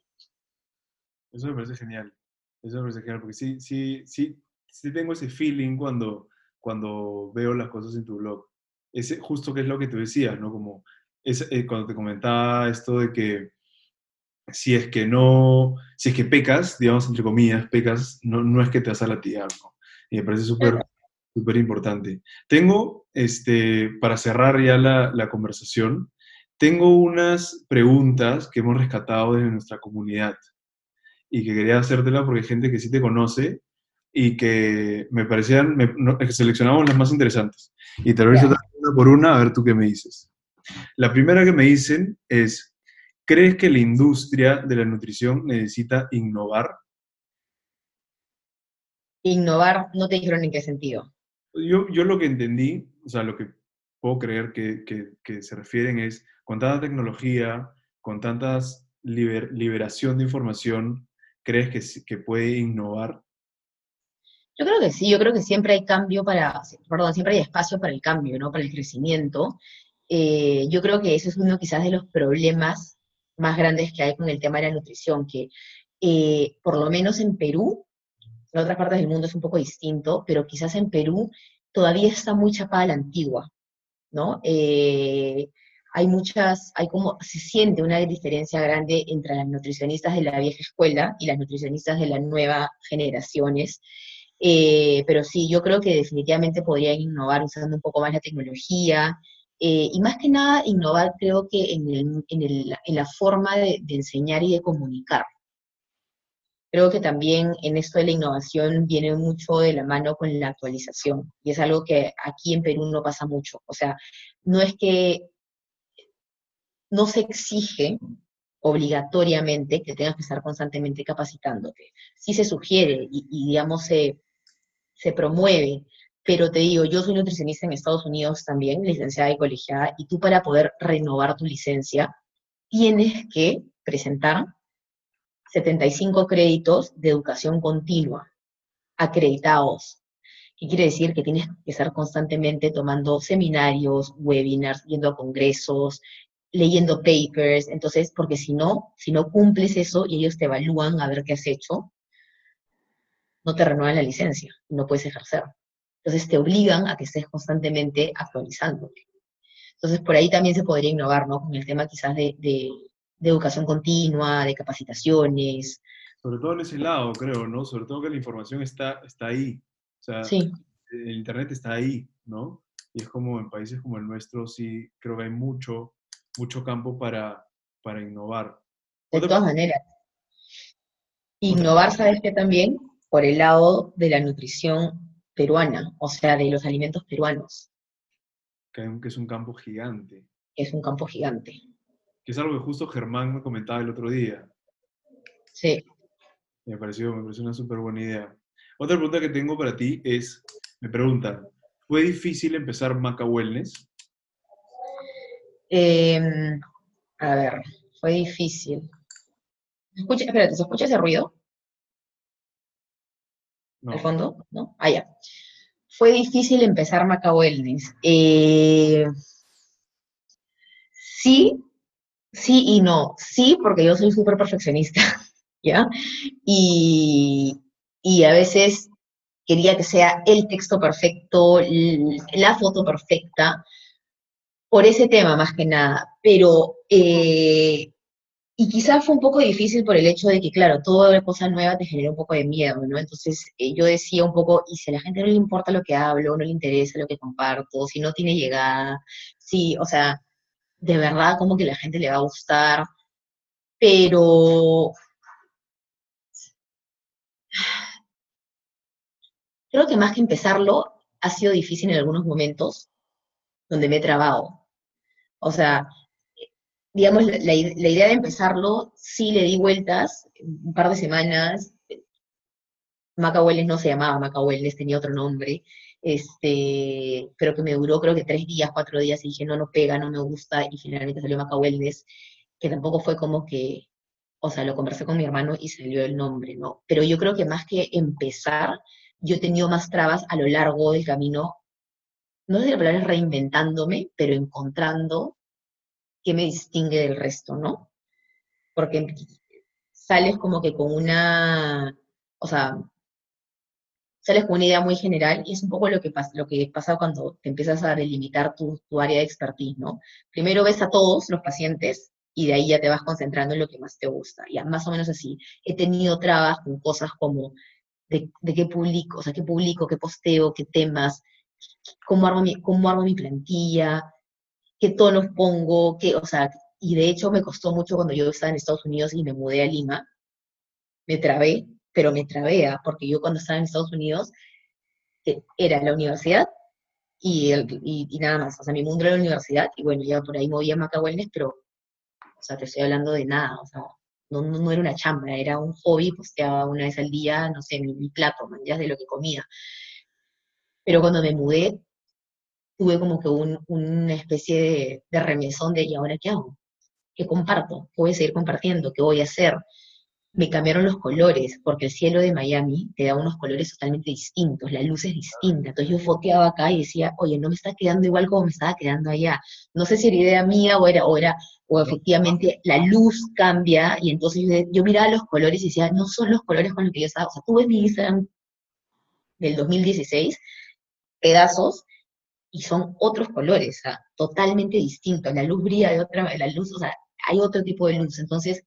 Eso me parece genial, eso me parece genial, porque sí, sí, sí, sí tengo ese feeling cuando, cuando veo las cosas en tu blog. Ese, justo que es lo que tú decías, ¿no? Como es, eh, cuando te comentaba esto de que si es que no, si es que pecas, digamos, entre comillas, pecas, no, no es que te vas a latigar, ¿no? Y me parece súper súper importante. Tengo, este, para cerrar ya la, la, conversación, tengo unas preguntas que hemos rescatado de nuestra comunidad y que quería hacértela porque hay gente que sí te conoce y que me parecían, me, seleccionamos las más interesantes. Y te lo voy a una por una, a ver tú qué me dices. La primera que me dicen es, ¿crees que la industria de la nutrición necesita innovar? Innovar, no te dijeron en qué sentido. Yo, yo lo que entendí, o sea, lo que puedo creer que, que, se refieren es, con tanta tecnología, con tantas liberación de información, ¿crees que, que puede innovar? Yo creo que sí, yo creo que siempre hay cambio para, perdón, siempre hay espacio para el cambio, ¿no? Para el crecimiento. Eh, yo creo que eso es uno quizás de los problemas más grandes que hay con el tema de la nutrición, que eh, por lo menos en Perú en otras partes del mundo es un poco distinto, pero quizás en Perú todavía está muy chapada la antigua, ¿no? Eh, hay muchas, hay como, se siente una diferencia grande entre las nutricionistas de la vieja escuela y las nutricionistas de las nuevas generaciones. Eh, pero sí, yo creo que definitivamente podrían innovar usando un poco más la tecnología, eh, y más que nada innovar creo que en, el, en, el, en la forma de, enseñar y de comunicar. Creo que también en esto de la innovación viene mucho de la mano con la actualización y es algo que aquí en Perú no pasa mucho. O sea, no es que no se exige obligatoriamente que tengas que estar constantemente capacitándote. Sí se sugiere y, digamos, se, se promueve, pero te digo, yo soy nutricionista en Estados Unidos también, licenciada y colegiada, y tú para poder renovar tu licencia tienes que presentar 75 créditos de educación continua, acreditados. ¿Qué quiere decir? Que tienes que estar constantemente tomando seminarios, webinars, yendo a congresos, leyendo papers, entonces, porque si no, si no cumples eso y ellos te evalúan a ver qué has hecho, no te renuevan la licencia, no puedes ejercer. Entonces te obligan a que estés constantemente actualizándote. Entonces por ahí también se podría innovar, ¿no? Con el tema quizás de, de educación continua, de capacitaciones. Sobre todo en ese lado, creo, ¿no? Sobre todo que la información está, está ahí. O sea, sí. el Internet está ahí, ¿no? Y es como en países como el nuestro, sí, creo que hay mucho, mucho campo para, para innovar. De todas maneras. Innovar, ¿sabes qué también? Por el lado de la nutrición peruana, o sea, de los alimentos peruanos. Que es un campo gigante. Es un campo gigante que es algo que justo Germán me comentaba el otro día. Sí. Me pareció, me pareció una súper buena idea. Otra pregunta que tengo para ti es, me preguntan, ¿fue difícil empezar Maca Wellness? Em, a ver, fue difícil. Escucha, espérate, ¿se escucha ese ruido? No. ¿Al fondo? ¿No? Ah, ya. Fue difícil empezar Maca Wellness. Eh, sí, sí y no. Sí, porque yo soy súper perfeccionista, ¿ya? Y, y, a veces quería que sea el texto perfecto, la foto perfecta, por ese tema más que nada. Pero, eh, y quizás fue un poco difícil por el hecho de que, claro, toda cosa nueva te genera un poco de miedo, ¿no? Entonces eh, yo decía un poco, y si a la gente no le importa lo que hablo, no le interesa lo que comparto, si no tiene llegada, sí, o sea, de verdad como que la gente le va a gustar, pero creo que más que empezarlo, ha sido difícil en algunos momentos donde me he trabado. O sea, digamos, la, idea de empezarlo, sí le di vueltas, un par de semanas, Macahueles no se llamaba Macahueles, tenía otro nombre, este, pero que me duró creo que tres días, cuatro días, y dije, no, no pega, no me gusta, y finalmente salió Macahueles, que tampoco fue como que, o sea, lo conversé con mi hermano y salió el nombre, ¿no? Pero yo creo que más que empezar, yo he tenido más trabas a lo largo del camino, no sé si la palabra es reinventándome, pero encontrando qué me distingue del resto, ¿no? Porque sales como que con una, o sea, sales con una idea muy general y es un poco lo que pasa, lo que pasa cuando te empiezas a delimitar tu, área de expertise, ¿no? Primero ves a todos los pacientes y de ahí ya te vas concentrando en lo que más te gusta. Ya más o menos así. He tenido trabas con cosas como de, qué publico, o sea, qué publico, qué posteo, qué temas, cómo armo mi, cómo armo mi plantilla, qué tonos pongo, qué, o sea, y de hecho me costó mucho cuando yo estaba en Estados Unidos y me mudé a Lima, me trabé, pero me trabé, ¿ah? porque yo cuando estaba en Estados Unidos eh, era la universidad y, y, nada más, o sea, mi mundo era la universidad, y bueno, ya por ahí movía Maca Wellness, pero, o sea, te estoy hablando de nada, o sea, no, no, era una chamba, era un hobby, posteaba una vez al día, no sé, mi, mi plato, ya de lo que comía. Pero cuando me mudé, tuve como que un, una especie de, de, remesón de, ¿y ahora qué hago? ¿Qué comparto? ¿Qué voy a seguir compartiendo? ¿Qué voy a hacer? Me cambiaron los colores, porque el cielo de Miami te da unos colores totalmente distintos, la luz es distinta. Entonces yo foteaba acá y decía, oye, no me está quedando igual como me estaba quedando allá. No sé si era idea mía o era, o era, o efectivamente la luz cambia, y entonces yo, yo miraba los colores y decía, no son los colores con los que yo estaba. O sea, tú ves mi Instagram del 2016, pedazos, y son otros colores, totalmente distintos. La luz brilla de otra, la luz, o sea, hay otro tipo de luz, entonces,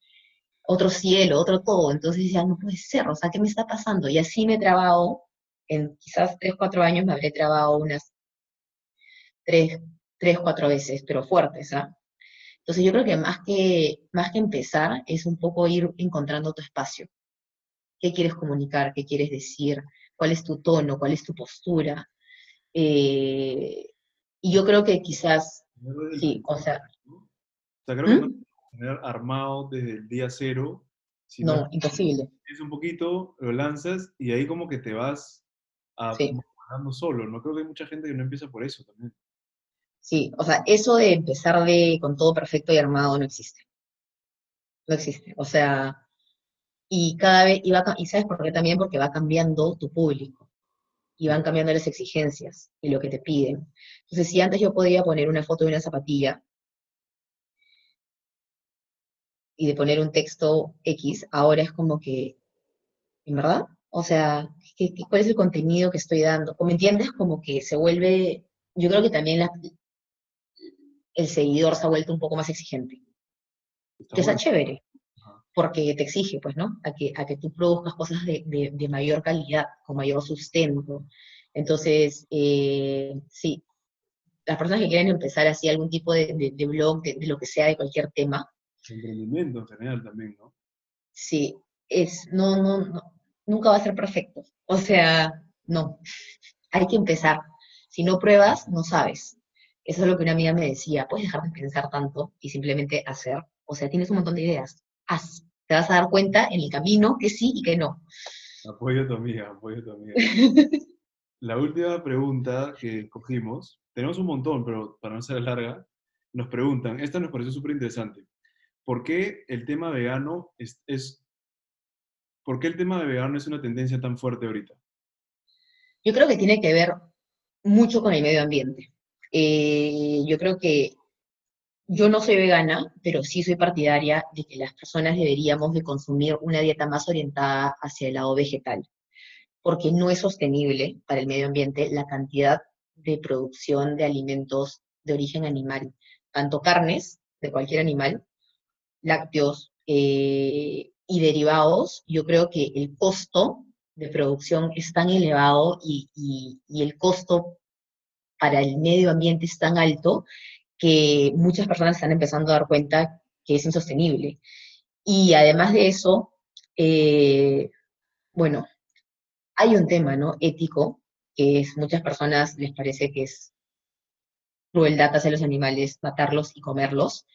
otro cielo, otro todo. Entonces ya no puede ser, o sea, ¿qué me está pasando? Y así me he trabado, en quizás tres, cuatro años me habré trabado unas tres, tres, cuatro veces, pero fuertes, ¿ah? Entonces yo creo que más que, más que empezar es un poco ir encontrando tu espacio. ¿Qué quieres comunicar? ¿Qué quieres decir? ¿Cuál es tu tono? ¿Cuál es tu postura? Eh, y yo creo que quizás, sí, o sea... O sea, creo que ¿Mm? no tener armado desde el día cero. no, imposible. Es un poquito, lo lanzas y ahí como que te vas a, sí. solo, ¿no? Creo que hay mucha gente que no empieza por eso también. Sí, o sea, eso de empezar de con todo perfecto y armado no existe. No existe. O sea, y cada vez, y, va, y sabes por qué también, porque va cambiando tu público y van cambiando las exigencias y lo que te piden. Entonces, si antes yo podía poner una foto de una zapatilla y de poner un texto X, ahora es como que, ¿en verdad? O sea, ¿qué, cuál es el contenido que estoy dando? ¿Me entiendes? Como que se vuelve, yo creo que también el seguidor se ha vuelto un poco más exigente. que está chévere porque te exige, pues, ¿no? A que, a que tú produzcas cosas de, de, mayor calidad, con mayor sustento. Entonces, eh, sí, las personas que quieren empezar así algún tipo de, de blog, de, lo que sea, de cualquier tema. Emprendimiento en general también, ¿no? Sí, es, no, no, no, nunca va a ser perfecto. O sea, no, hay que empezar. Si no pruebas, no sabes. Eso es lo que una amiga me decía, puedes dejar de pensar tanto y simplemente hacer. O sea, tienes un montón de ideas, haz te vas a dar cuenta en el camino que sí y que no. Apoyo a tu amiga, apoyo a tu amiga. La última pregunta que cogimos, tenemos un montón, pero para no ser larga, nos preguntan, esta nos pareció súper interesante, ¿por qué el tema vegano es, es, ¿por qué el tema de vegano es una tendencia tan fuerte ahorita? Yo creo que tiene que ver mucho con el medio ambiente. Eh, yo creo que yo no soy vegana, pero sí soy partidaria de que las personas deberíamos de consumir una dieta más orientada hacia el lado vegetal, porque no es sostenible para el medio ambiente la cantidad de producción de alimentos de origen animal, tanto carnes de cualquier animal, lácteos, eh, y derivados, yo creo que el costo de producción es tan elevado y, y, el costo para el medio ambiente es tan alto que muchas personas están empezando a dar cuenta que es insostenible. Y además de eso, eh, bueno, hay un tema, ¿no? Ético, que es, muchas personas les parece que es crueldad hacia los animales, matarlos y comerlos.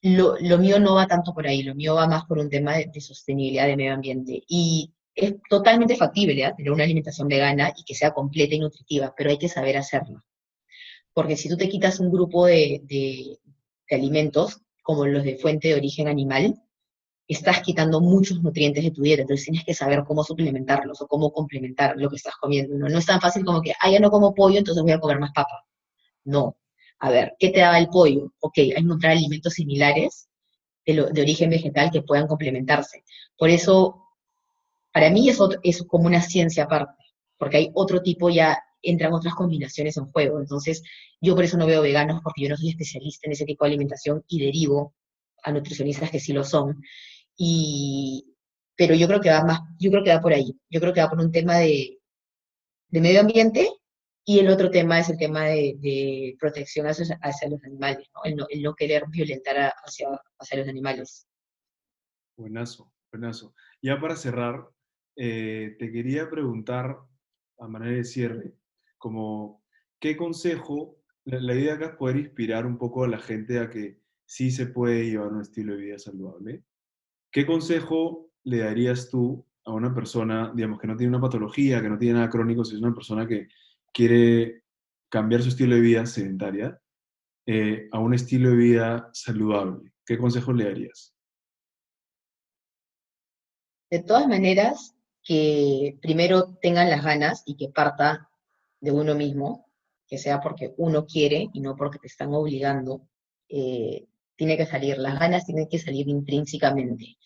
Lo, mío no va tanto por ahí, lo mío va más por un tema de, sostenibilidad de medio ambiente. Y es totalmente factible ¿eh? tener una alimentación vegana y que sea completa y nutritiva, pero hay que saber hacerlo. Porque si tú te quitas un grupo de, de alimentos, como los de fuente de origen animal, estás quitando muchos nutrientes de tu dieta, entonces tienes que saber cómo suplementarlos o cómo complementar lo que estás comiendo. No, no es tan fácil como que, ah, ya no como pollo, entonces voy a comer más papa. No, a ver, ¿qué te daba el pollo? Ok, hay que encontrar alimentos similares de, origen vegetal que puedan complementarse. Por eso, para mí es, es como una ciencia aparte, porque hay otro tipo ya, entran otras combinaciones en juego. Entonces, yo por eso no veo veganos, porque yo no soy especialista en ese tipo de alimentación y derivo a nutricionistas que sí lo son. Y, pero yo creo que va más, yo creo que va por ahí. Yo creo que va por un tema de, de medio ambiente y el otro tema es el tema de, protección hacia, los animales, ¿no? El, ¿no? querer violentar hacia, hacia, los animales. Buenazo, buenazo. Ya para cerrar, eh, te quería preguntar, a manera de cierre, como, ¿qué consejo, la, idea acá es poder inspirar un poco a la gente a que sí se puede llevar un estilo de vida saludable? ¿Qué consejo le darías tú a una persona, digamos, que no tiene una patología, que no tiene nada crónico, si es una persona que quiere cambiar su estilo de vida sedentaria eh, a un estilo de vida saludable? ¿Qué consejo le darías? De todas maneras, que primero tengan las ganas y que parta de uno mismo, que sea porque uno quiere y no porque te están obligando, eh, tiene que salir, las ganas tienen que salir intrínsecamente,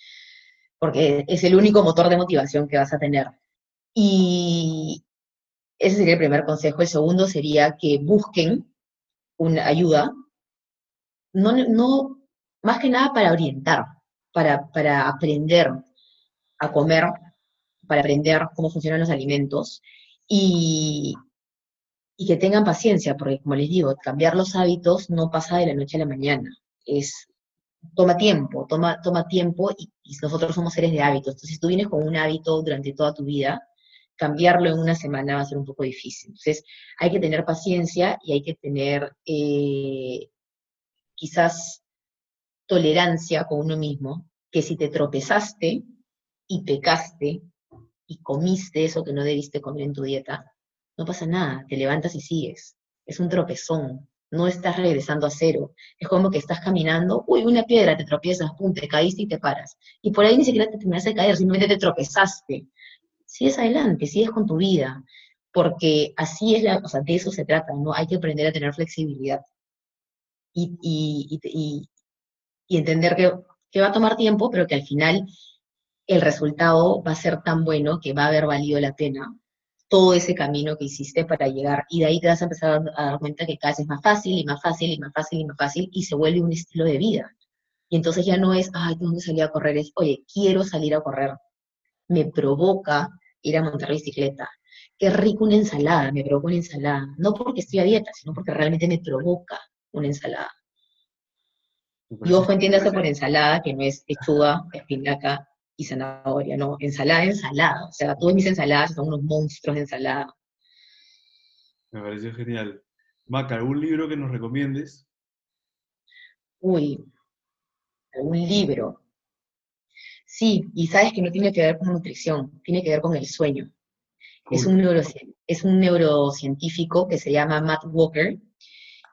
porque es el único motor de motivación que vas a tener. Y, ese sería el primer consejo. El segundo sería que busquen una ayuda, no, no más que nada para orientar, para, para aprender a comer, para aprender cómo funcionan los alimentos y, y que tengan paciencia, porque como les digo, cambiar los hábitos no pasa de la noche a la mañana. Es, toma tiempo, toma, toma tiempo y, nosotros somos seres de hábitos. Entonces, si tú vienes con un hábito durante toda tu vida, cambiarlo en una semana va a ser un poco difícil. Entonces, hay que tener paciencia y hay que tener eh, quizás tolerancia con uno mismo, que si te tropezaste y pecaste y comiste eso que no debiste comer en tu dieta, no pasa nada, te levantas y sigues. Es un tropezón, no estás regresando a cero. Es como que estás caminando, uy, una piedra, te tropiezas, pum, te caíste y te paras. Y por ahí ni siquiera te terminaste de caer, simplemente te tropezaste sigues adelante, sigues con tu vida, porque así es la, o sea, de eso se trata, ¿no? Hay que aprender a tener flexibilidad y, entender que, va a tomar tiempo, pero que al final el resultado va a ser tan bueno que va a haber valido la pena todo ese camino que hiciste para llegar, y de ahí te vas a empezar a dar cuenta que cada vez es más fácil y más fácil y más fácil y más fácil, y se vuelve un estilo de vida. Y entonces ya no es, ay, que salir a correr, es, oye, quiero salir a correr. Me provoca ir a montar bicicleta. Qué rico una ensalada, me provoca una ensalada. No porque estoy a dieta, sino porque realmente me provoca una ensalada. Y ojo, entiéndase por ensalada, que no es lechuga, espinaca y zanahoria, no, ensalada, ensalada. O sea, todas mis ensaladas son unos monstruos de ensalada. Me pareció genial. Maca, ¿algún libro que nos recomiendes? Uy, algún libro. Sí, y sabes que no tiene que ver con nutrición, tiene que ver con el sueño. Es, un es un neurocientífico que se llama Matt Walker,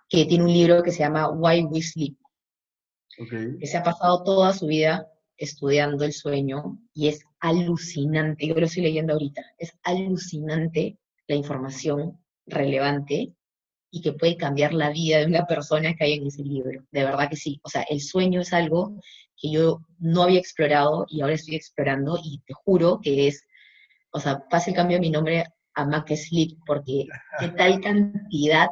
que tiene un libro que se llama Why We Sleep, que se ha pasado toda su vida estudiando el sueño y es alucinante, yo lo estoy leyendo ahorita, es alucinante la información relevante y que puede cambiar la vida de una persona que hay en ese libro. De verdad que sí. O sea, el sueño es algo que yo no había explorado y ahora estoy explorando y te juro que es, o sea, pase el cambio de mi nombre a Mac Sleep porque qué tal cantidad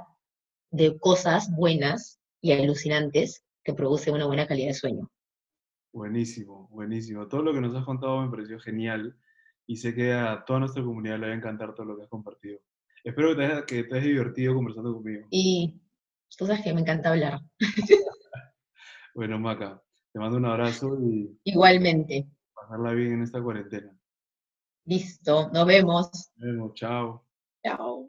de cosas buenas y alucinantes que produce una buena calidad de sueño. Buenísimo, buenísimo. Todo lo que nos has contado me pareció genial y sé que a toda nuestra comunidad le va a encantar todo lo que has compartido. Espero que te hayas, que te hayas divertido conversando conmigo. Y tú sabes que me encanta hablar. Bueno, Maca, te mando un abrazo y Igualmente. pasarla bien en esta cuarentena. Listo, nos vemos. Nos vemos, chao. Chao.